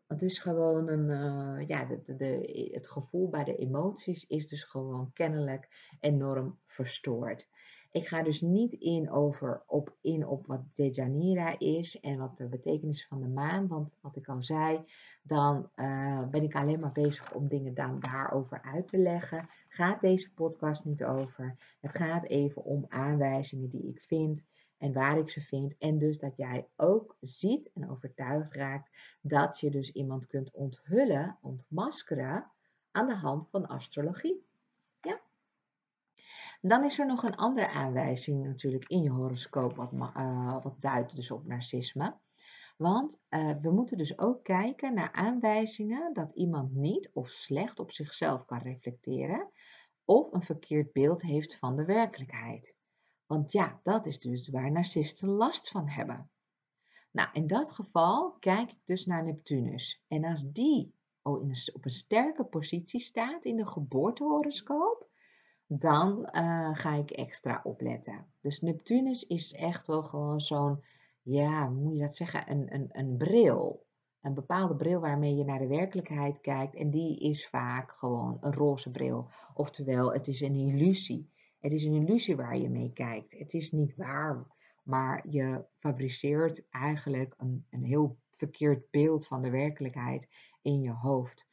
Het is gewoon een, uh, ja, de, de, het gevoel bij de emoties is dus gewoon kennelijk enorm verstoord. Ik ga dus niet in, over, op, in op wat Dejanira is en wat de betekenis van de maan. Want wat ik al zei, dan uh, ben ik alleen maar bezig om dingen dan daarover uit te leggen. Gaat deze podcast niet over. Het gaat even om aanwijzingen die ik vind en waar ik ze vind. En dus dat jij ook ziet en overtuigd raakt dat je dus iemand kunt onthullen, ontmaskeren aan de hand van astrologie. Dan is er nog een andere aanwijzing natuurlijk in je horoscoop wat, uh, wat duidt dus op narcisme. Want uh, we moeten dus ook kijken naar aanwijzingen dat iemand niet of slecht op zichzelf kan reflecteren of een verkeerd beeld heeft van de werkelijkheid. Want ja, dat is dus waar narcisten last van hebben. Nou, in dat geval kijk ik dus naar Neptunus. En als die op een sterke positie staat in de geboortehoroscoop, dan uh, ga ik extra opletten. Dus Neptunus is echt wel gewoon zo'n, ja, hoe moet je dat zeggen, een, een, een bril. Een bepaalde bril waarmee je naar de werkelijkheid kijkt. En die is vaak gewoon een roze bril. Oftewel, het is een illusie. Het is een illusie waar je mee kijkt. Het is niet waar, maar je fabriceert eigenlijk een, een heel verkeerd beeld van de werkelijkheid in je hoofd.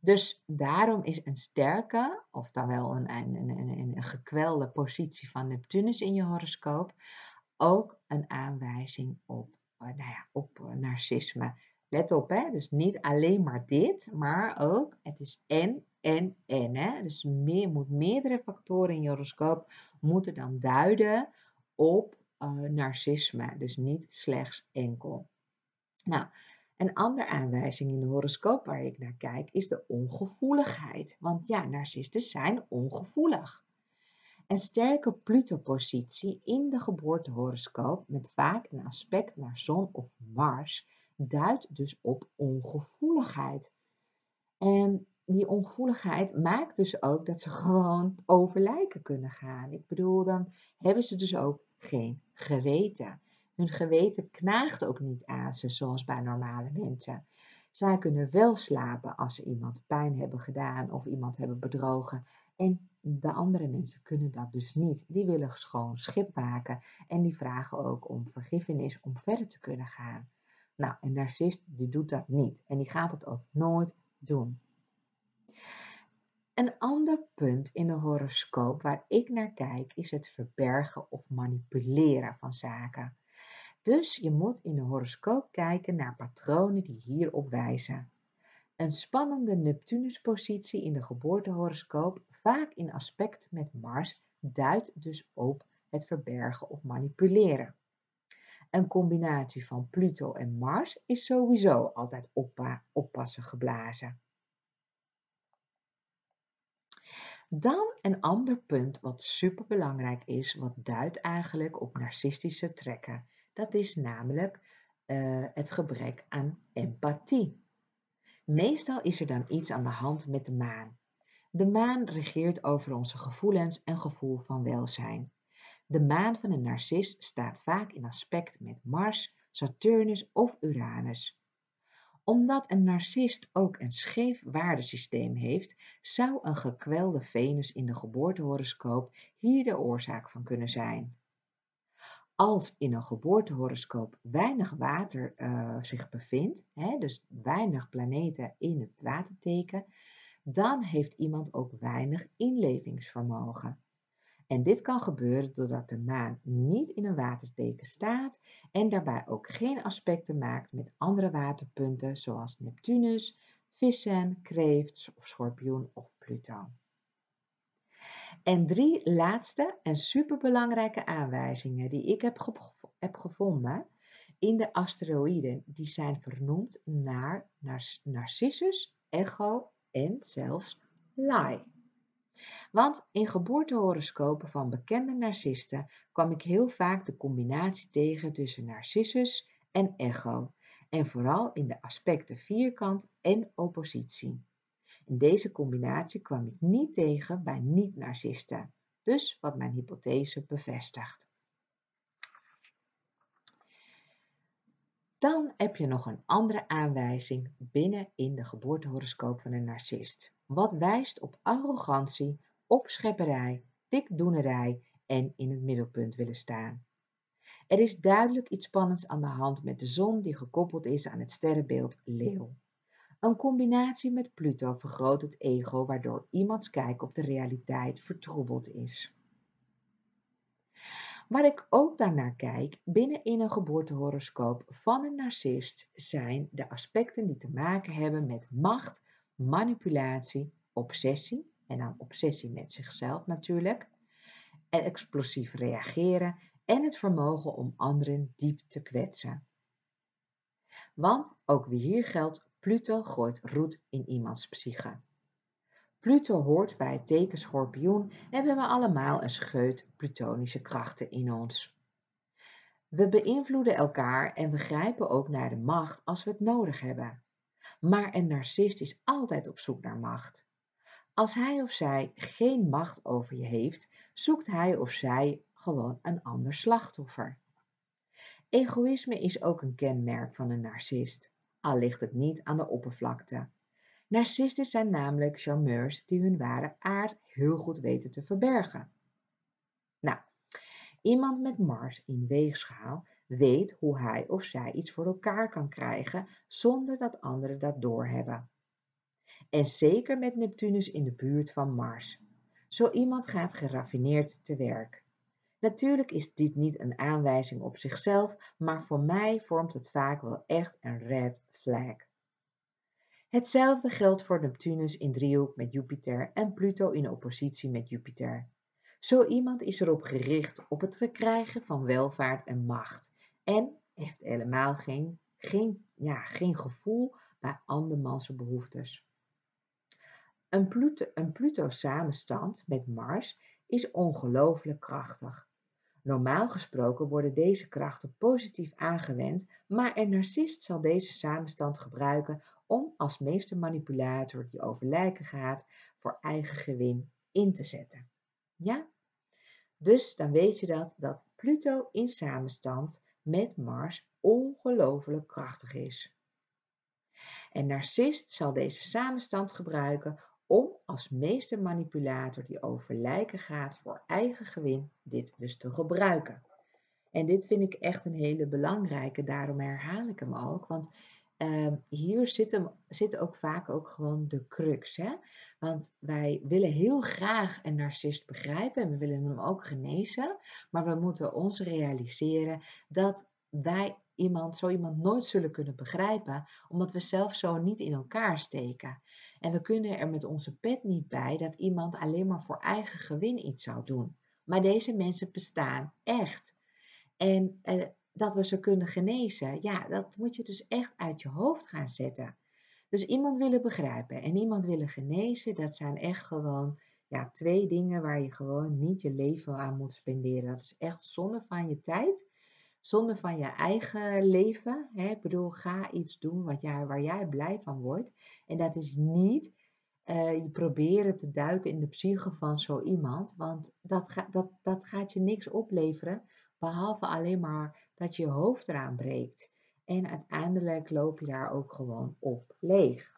Dus daarom is een sterke, of dan wel een, een, een, een, gekwelde positie van Neptunus in je horoscoop, ook een aanwijzing op, eh, nou ja, op eh, narcisme. Let op, hè? dus niet alleen maar dit, maar ook het is en en en. Hè? Dus meer, moet meerdere factoren in je horoscoop moeten dan duiden op uh, narcisme. Dus niet slechts enkel. Nou, een andere aanwijzing in de horoscoop waar ik naar kijk is de ongevoeligheid. Want ja, narcisten zijn ongevoelig. Een sterke Pluto-positie in de geboortehoroscoop met vaak een aspect naar zon of Mars duidt dus op ongevoeligheid. En die ongevoeligheid maakt dus ook dat ze gewoon over lijken kunnen gaan. Ik bedoel, dan hebben ze dus ook geen geweten. Hun geweten knaagt ook niet aan ze zoals bij normale mensen. Zij kunnen wel slapen als ze iemand pijn hebben gedaan of iemand hebben bedrogen. En de andere mensen kunnen dat dus niet. Die willen schoon schip maken en die vragen ook om vergiffenis om verder te kunnen gaan. Nou, een narcist die doet dat niet en die gaat het ook nooit doen. Een ander punt in de horoscoop waar ik naar kijk is het verbergen of manipuleren van zaken. Dus je moet in de horoscoop kijken naar patronen die hierop wijzen. Een spannende Neptunuspositie in de geboortehoroscoop, vaak in aspect met Mars, duidt dus op het verbergen of manipuleren. Een combinatie van Pluto en Mars is sowieso altijd oppassen geblazen. Dan een ander punt wat superbelangrijk is, wat duidt eigenlijk op narcistische trekken. Dat is namelijk uh, het gebrek aan empathie. Meestal is er dan iets aan de hand met de maan. De maan regeert over onze gevoelens en gevoel van welzijn. De maan van een narcist staat vaak in aspect met Mars, Saturnus of Uranus. Omdat een narcist ook een scheef waardesysteem heeft, zou een gekwelde Venus in de geboortehoroscoop hier de oorzaak van kunnen zijn. Als in een geboortehoroscoop weinig water uh, zich bevindt, hè, dus weinig planeten in het waterteken, dan heeft iemand ook weinig inlevingsvermogen. En dit kan gebeuren doordat de maan niet in een waterteken staat en daarbij ook geen aspecten maakt met andere waterpunten zoals Neptunus, vissen, kreeft of schorpioen of Pluto. En drie laatste en superbelangrijke aanwijzingen die ik heb, heb gevonden in de asteroïden, die zijn vernoemd naar Narcissus, Echo en zelfs Lai. Want in geboortehoroscopen van bekende narcisten kwam ik heel vaak de combinatie tegen tussen Narcissus en Echo. En vooral in de aspecten vierkant en oppositie. Deze combinatie kwam ik niet tegen bij niet-narcisten, dus wat mijn hypothese bevestigt. Dan heb je nog een andere aanwijzing binnen in de geboortehoroscoop van een narcist. Wat wijst op arrogantie, opschepperij, dikdoenerij en in het middelpunt willen staan. Er is duidelijk iets spannends aan de hand met de zon die gekoppeld is aan het sterrenbeeld leeuw. Een combinatie met Pluto vergroot het ego waardoor iemands kijk op de realiteit vertroebeld is. Waar ik ook daarnaar kijk binnen in een geboortehoroscoop van een narcist zijn de aspecten die te maken hebben met macht, manipulatie, obsessie en dan obsessie met zichzelf natuurlijk, en explosief reageren en het vermogen om anderen diep te kwetsen. Want ook weer hier geldt, Pluto gooit roet in iemands psyche. Pluto hoort bij het teken schorpioen en we hebben allemaal een scheut plutonische krachten in ons. We beïnvloeden elkaar en we grijpen ook naar de macht als we het nodig hebben. Maar een narcist is altijd op zoek naar macht. Als hij of zij geen macht over je heeft, zoekt hij of zij gewoon een ander slachtoffer. Egoïsme is ook een kenmerk van een narcist, al ligt het niet aan de oppervlakte. Narcisten zijn namelijk charmeurs die hun ware aard heel goed weten te verbergen. Nou, iemand met Mars in weegschaal weet hoe hij of zij iets voor elkaar kan krijgen zonder dat anderen dat doorhebben. En zeker met Neptunus in de buurt van Mars. Zo iemand gaat geraffineerd te werk. Natuurlijk is dit niet een aanwijzing op zichzelf, maar voor mij vormt het vaak wel echt een red flag. Hetzelfde geldt voor Neptunus in driehoek met Jupiter en Pluto in oppositie met Jupiter. Zo iemand is erop gericht op het verkrijgen van welvaart en macht en heeft helemaal geen, geen, ja, geen gevoel bij andermans behoeftes. Een Pluto, een Pluto met Mars is ongelooflijk krachtig. Normaal gesproken worden deze krachten positief aangewend, maar een narcist zal deze samenstand gebruiken om als meestermanipulator die over lijken gaat voor eigen gewin in te zetten. Ja? Dus dan weet je dat, dat Pluto in samenstand met Mars ongelooflijk krachtig is. En narcist zal deze samenstand gebruiken om als meestermanipulator die over lijken gaat voor eigen gewin dit dus te gebruiken. En dit vind ik echt een hele belangrijke, daarom herhaal ik hem ook, want uh, hier zit, hem, zit ook vaak ook gewoon de crux. Hè? Want wij willen heel graag een narcist begrijpen en we willen hem ook genezen, maar we moeten ons realiseren dat wij iemand, zo iemand nooit zullen kunnen begrijpen, omdat we zelf zo niet in elkaar steken. En we kunnen er met onze pet niet bij dat iemand alleen maar voor eigen gewin iets zou doen. Maar deze mensen bestaan echt. En eh, dat we ze kunnen genezen, ja, dat moet je dus echt uit je hoofd gaan zetten. Dus iemand willen begrijpen en iemand willen genezen, dat zijn echt gewoon ja, twee dingen waar je gewoon niet je leven aan moet spenderen. Dat is echt zonde van je tijd, zonde van je eigen leven. Hè? Ik bedoel, ga iets doen wat jij, waar jij blij van wordt. En dat is niet uh, je proberen te duiken in de psyche van zo iemand, want dat, ga, dat, dat gaat je niks opleveren, behalve alleen maar dat je je hoofd eraan breekt. En uiteindelijk loop je daar ook gewoon op leeg.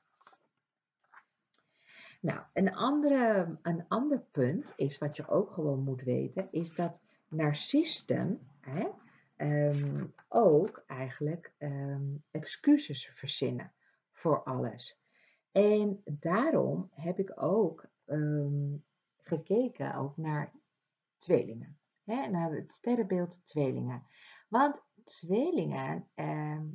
Nou, een, andere, een ander punt is wat je ook gewoon moet weten, is dat narcisten hè, ehm, ook eigenlijk um, excuses verzinnen voor alles. En daarom heb ik ook ehm, gekeken ook naar tweelingen, hè, naar het sterrenbeeld tweelingen. Want tweelingen,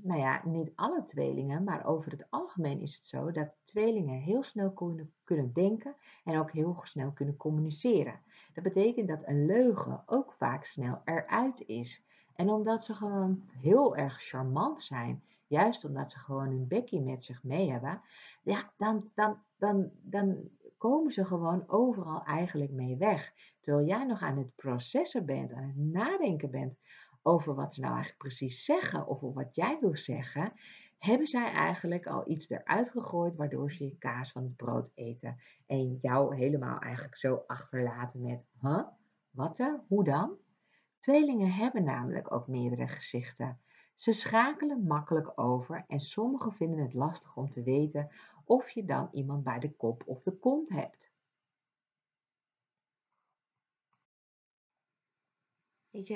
nou ja, niet alle tweelingen, maar over het algemeen is het zo dat tweelingen heel snel kunnen, kunnen denken en ook heel snel kunnen communiceren. Dat betekent dat een leugen ook vaak snel eruit is. En omdat ze gewoon heel erg charmant zijn, juist omdat ze gewoon hun bekje met zich mee hebben, ja, dan, dan, dan, dan komen ze gewoon overal eigenlijk mee weg. Terwijl jij nog aan het processen bent, aan het nadenken bent over wat ze nou eigenlijk precies zeggen of wat jij wil zeggen, hebben zij eigenlijk al iets eruit gegooid waardoor ze je kaas van het brood eten en jou helemaal eigenlijk zo achterlaten met, huh, wat dan, hoe dan? Tweelingen hebben namelijk ook meerdere gezichten. Ze schakelen makkelijk over en sommigen vinden het lastig om te weten of je dan iemand bij de kop of de kont hebt.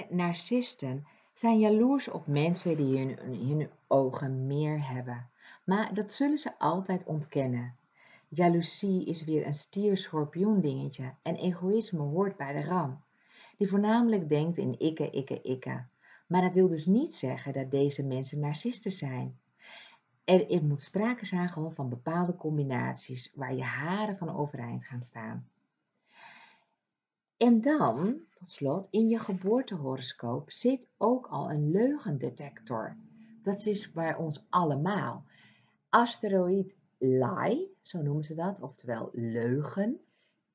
Narcisten zijn jaloers op mensen die in hun ogen meer hebben, maar dat zullen ze altijd ontkennen. Jaloezie is weer een stier-schorpioen dingetje en egoïsme hoort bij de ram, die voornamelijk denkt in ikke, ikke, ikke. Maar dat wil dus niet zeggen dat deze mensen narcisten zijn. Er, moet sprake zijn van bepaalde combinaties waar je haren van overeind gaan staan. En dan, tot slot, in je geboortehoroscoop zit ook al een leugendetector. Dat is bij ons allemaal. Asteroïd Lai, zo noemen ze dat, oftewel leugen,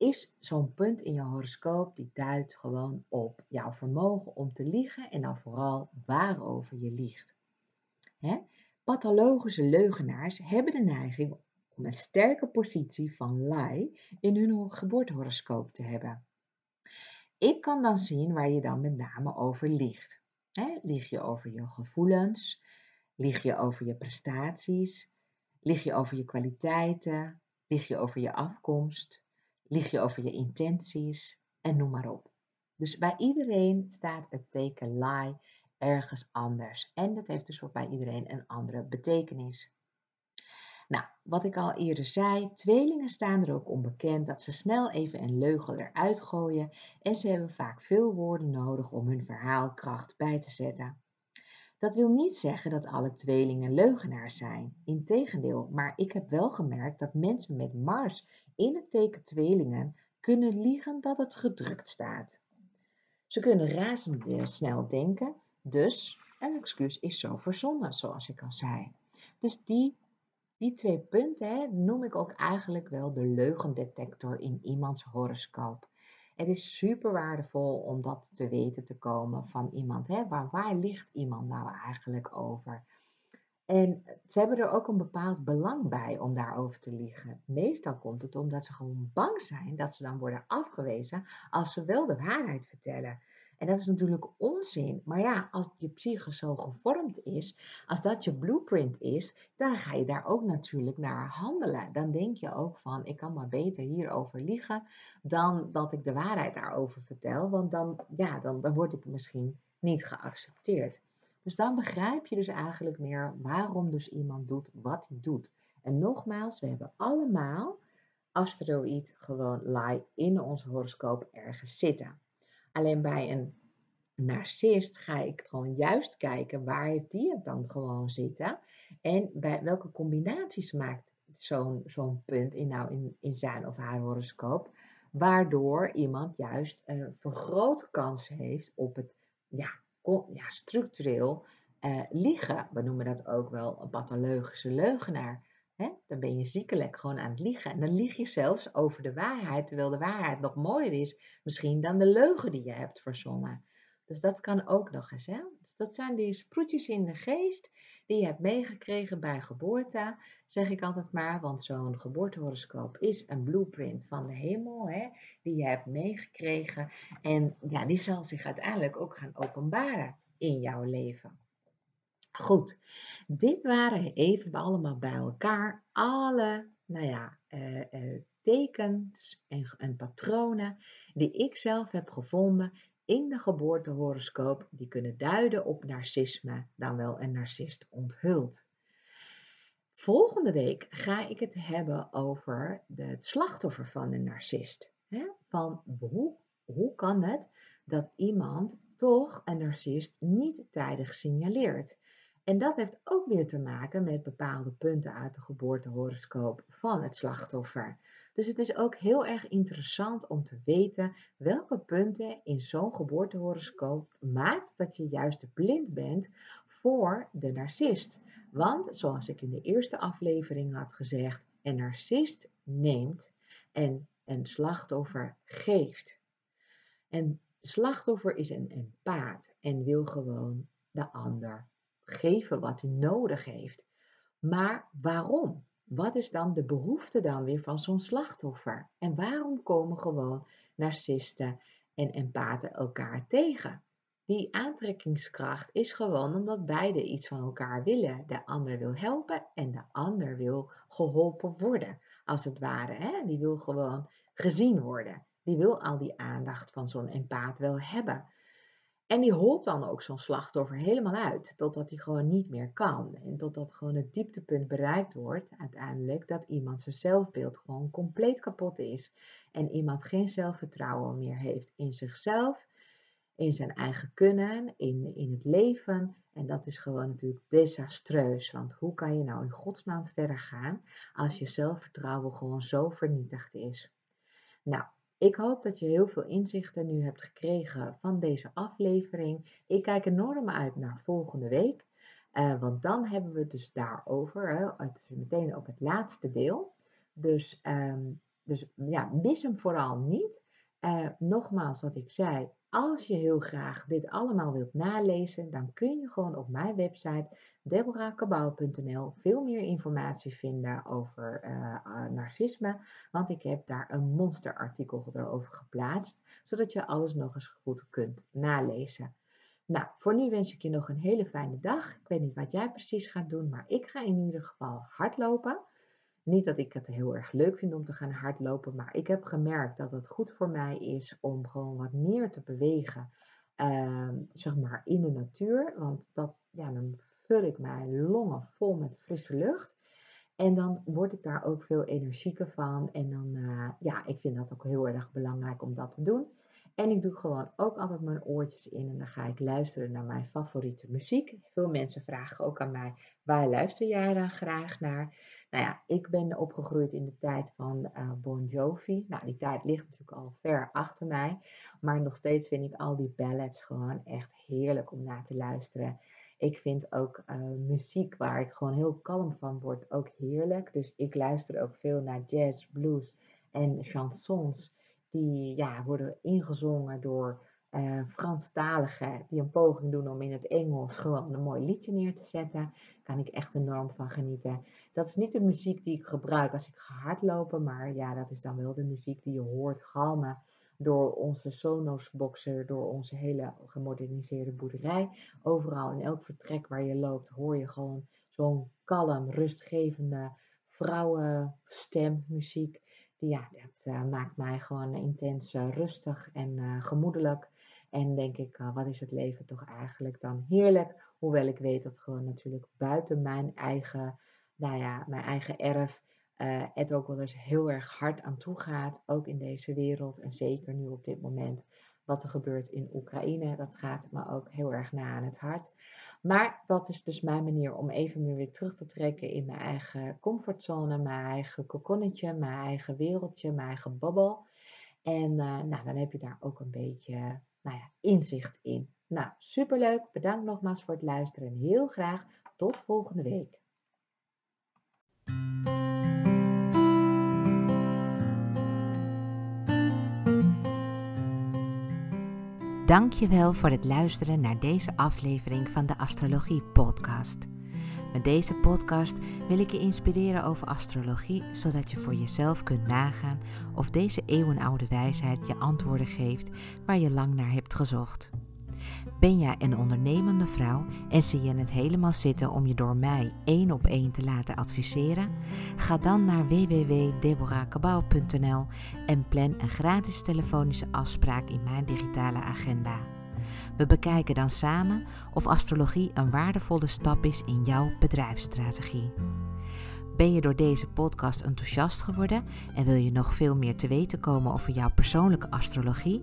is zo'n punt in je horoscoop die duidt gewoon op jouw vermogen om te liegen en dan vooral waarover je liegt. Hè? Pathologische leugenaars hebben de neiging om een sterke positie van Lai in hun geboortehoroscoop te hebben. Ik kan dan zien waar je dan met name over liegt. lieg je over je gevoelens? Lieg je over je prestaties? Lieg je over je kwaliteiten? Lieg je over je afkomst? Lieg je over je intenties? En noem maar op. Dus bij iedereen staat het teken lie ergens anders. En dat heeft dus voor bij iedereen een andere betekenis. Nou, wat ik al eerder zei, tweelingen staan er ook onbekend dat ze snel even een leugen eruit gooien en ze hebben vaak veel woorden nodig om hun verhaal kracht bij te zetten. Dat wil niet zeggen dat alle tweelingen leugenaars zijn. Integendeel, maar ik heb wel gemerkt dat mensen met Mars in het teken tweelingen kunnen liegen dat het gedrukt staat. Ze kunnen razendsnel denken, dus een excuus is zo verzonnen, zoals ik al zei. Dus die die twee punten hè, noem ik ook eigenlijk wel de leugendetector in iemands horoscoop. Het is super waardevol om dat te weten te komen van iemand. Hè? Waar, waar ligt iemand nou eigenlijk over? En ze hebben er ook een bepaald belang bij om daarover te liegen. Meestal komt het omdat ze gewoon bang zijn dat ze dan worden afgewezen als ze wel de waarheid vertellen. En dat is natuurlijk onzin. Maar ja, als je psyche zo gevormd is, als dat je blueprint is, dan ga je daar ook natuurlijk naar handelen. Dan denk je ook van, ik kan maar beter hierover liegen dan dat ik de waarheid daarover vertel. Want dan, ja, dan, dan word ik misschien niet geaccepteerd. Dus dan begrijp je dus eigenlijk meer waarom dus iemand doet wat hij doet. En nogmaals, we hebben allemaal asteroïd gewoon lie in ons horoscoop ergens zitten. Alleen bij een narcist ga ik gewoon juist kijken waar heeft die het dan gewoon zitten en bij welke combinaties maakt zo'n zo'n punt in, nou in, in zijn of haar horoscoop, waardoor iemand juist een vergrote kans heeft op het ja, ja, structureel uh, liegen. We noemen dat ook wel een pathologische leugenaar. Hè? Dan ben je ziekelijk gewoon aan het liegen. En dan lieg je zelfs over de waarheid, terwijl de waarheid nog mooier is misschien dan de leugen die je hebt verzonnen. Dus dat kan ook nog eens. Hè? Dus dat zijn die sproetjes in de geest die je hebt meegekregen bij geboorte, zeg ik altijd maar. Want zo'n geboortehoroscoop is een blueprint van de hemel, hè, die je hebt meegekregen. En ja, die zal zich uiteindelijk ook gaan openbaren in jouw leven. Goed, dit waren even allemaal bij elkaar alle, nou ja, eh, eh, tekens en, en patronen die ik zelf heb gevonden in de geboortehoroscoop die kunnen duiden op narcisme, dan wel een narcist onthult. Volgende week ga ik het hebben over het slachtoffer van een narcist. Van hoe, hoe kan het dat iemand toch een narcist niet tijdig signaleert? En dat heeft ook weer te maken met bepaalde punten uit de geboortehoroscoop van het slachtoffer. Dus het is ook heel erg interessant om te weten welke punten in zo'n geboortehoroscoop maakt dat je juist blind bent voor de narcist. Want zoals ik in de eerste aflevering had gezegd, een narcist neemt en een slachtoffer geeft. En slachtoffer is een empaat en wil gewoon de ander geven wat hij nodig heeft. Maar waarom? Wat is dan de behoefte dan weer van zo'n slachtoffer? En waarom komen gewoon narcisten en empathen elkaar tegen? Die aantrekkingskracht is gewoon omdat beide iets van elkaar willen. De ander wil helpen en de ander wil geholpen worden, als het ware. Hè? Die wil gewoon gezien worden. Die wil al die aandacht van zo'n empaat wel hebben. En die holt dan ook zo'n slachtoffer helemaal uit, totdat hij gewoon niet meer kan. En totdat gewoon het dieptepunt bereikt wordt, uiteindelijk, dat iemand zijn zelfbeeld gewoon compleet kapot is. En iemand geen zelfvertrouwen meer heeft in zichzelf, in zijn eigen kunnen, in, in het leven. En dat is gewoon natuurlijk desastreus. Want hoe kan je nou in godsnaam verder gaan als je zelfvertrouwen gewoon zo vernietigd is? Nou, ik hoop dat je heel veel inzichten nu hebt gekregen van deze aflevering. Ik kijk enorm uit naar volgende week. Uh, want dan hebben we het dus daarover. Hè, het is meteen ook het laatste deel. Dus, um, dus ja, mis hem vooral niet. Uh, nogmaals wat ik zei, als je heel graag dit allemaal wilt nalezen, dan kun je gewoon op mijn website deborahkabau.nl veel meer informatie vinden over uh, narcisme. Want ik heb daar een monsterartikel erover geplaatst, zodat je alles nog eens goed kunt nalezen. Nou, voor nu wens ik je nog een hele fijne dag. Ik weet niet wat jij precies gaat doen, maar ik ga in ieder geval hardlopen. Niet dat ik het heel erg leuk vind om te gaan hardlopen, maar ik heb gemerkt dat het goed voor mij is om gewoon wat meer te bewegen, ehm, zeg maar in de natuur. Want dat, ja, dan vul ik mijn longen vol met frisse lucht. En dan word ik daar ook veel energieker van. En dan, uh, ja, ik vind dat ook heel erg belangrijk om dat te doen. En ik doe gewoon ook altijd mijn oortjes in en dan ga ik luisteren naar mijn favoriete muziek. Veel mensen vragen ook aan mij, waar luister jij dan graag naar? Nou ja, ik ben opgegroeid in de tijd van uh, Bon Jovi. Nou, die tijd ligt natuurlijk al ver achter mij. Maar nog steeds vind ik al die ballads gewoon echt heerlijk om naar te luisteren. Ik vind ook uh, muziek waar ik gewoon heel kalm van word ook heerlijk. Dus ik luister ook veel naar jazz, blues en chansons. Die ja, worden ingezongen door uh, Franstaligen die een poging doen om in het Engels gewoon een mooi liedje neer te zetten. Daar kan ik echt enorm van genieten. Dat is niet de muziek die ik gebruik als ik ga hardlopen, maar ja, dat is dan wel de muziek die je hoort galmen door onze Sonos-boxer, door onze hele gemoderniseerde boerderij. Overal in elk vertrek waar je loopt hoor je gewoon zo'n kalm, rustgevende vrouwenstemmuziek. Ja, dat uh, maakt mij gewoon intens uh, rustig en uh, gemoedelijk. En denk ik, wat is het leven toch eigenlijk dan heerlijk. Hoewel ik weet dat gewoon natuurlijk buiten mijn eigen, nou ja, mijn eigen erf uh, het ook wel eens heel erg hard aan toe gaat. Ook in deze wereld en zeker nu op dit moment wat er gebeurt in Oekraïne. Dat gaat me ook heel erg na aan het hart. Maar dat is dus mijn manier om even weer terug te trekken in mijn eigen comfortzone, mijn eigen kokonnetje, mijn eigen wereldje, mijn eigen babbel. En uh, nou, dan heb je daar ook een beetje nou ja, inzicht in. Nou, superleuk. Bedankt nogmaals voor het luisteren en heel graag tot volgende week. Dankjewel voor het luisteren naar deze aflevering van de Astrologie Podcast. Met deze podcast wil ik je inspireren over astrologie, zodat je voor jezelf kunt nagaan of deze eeuwenoude wijsheid je antwoorden geeft waar je lang naar hebt gezocht. Ben jij een ondernemende vrouw en zie je het helemaal zitten om je door mij één op één te laten adviseren? Ga dan naar www.deborahkabau.nl en plan een gratis telefonische afspraak in mijn digitale agenda. We bekijken dan samen of astrologie een waardevolle stap is in jouw bedrijfsstrategie. Ben je door deze podcast enthousiast geworden en wil je nog veel meer te weten komen over jouw persoonlijke astrologie?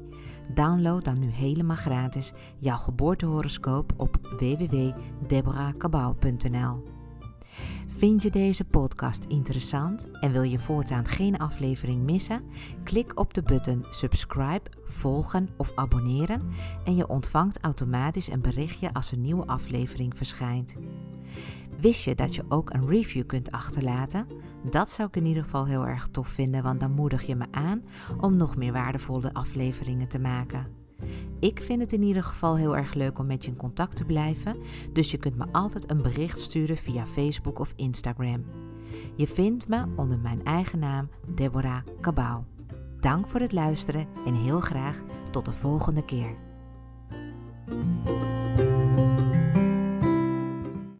Download dan nu helemaal gratis jouw geboortehoroscoop op www.deborahkabau.nl. Vind je deze podcast interessant en wil je voortaan geen aflevering missen? Klik op de button subscribe, volgen of abonneren en je ontvangt automatisch een berichtje als een nieuwe aflevering verschijnt. Wist je dat je ook een review kunt achterlaten? Dat zou ik in ieder geval heel erg tof vinden, want dan moedig je me aan om nog meer waardevolle afleveringen te maken. Ik vind het in ieder geval heel erg leuk om met je in contact te blijven, dus je kunt me altijd een bericht sturen via Facebook of Instagram. Je vindt me onder mijn eigen naam Deborah Cabau. Dank voor het luisteren en heel graag tot de volgende keer.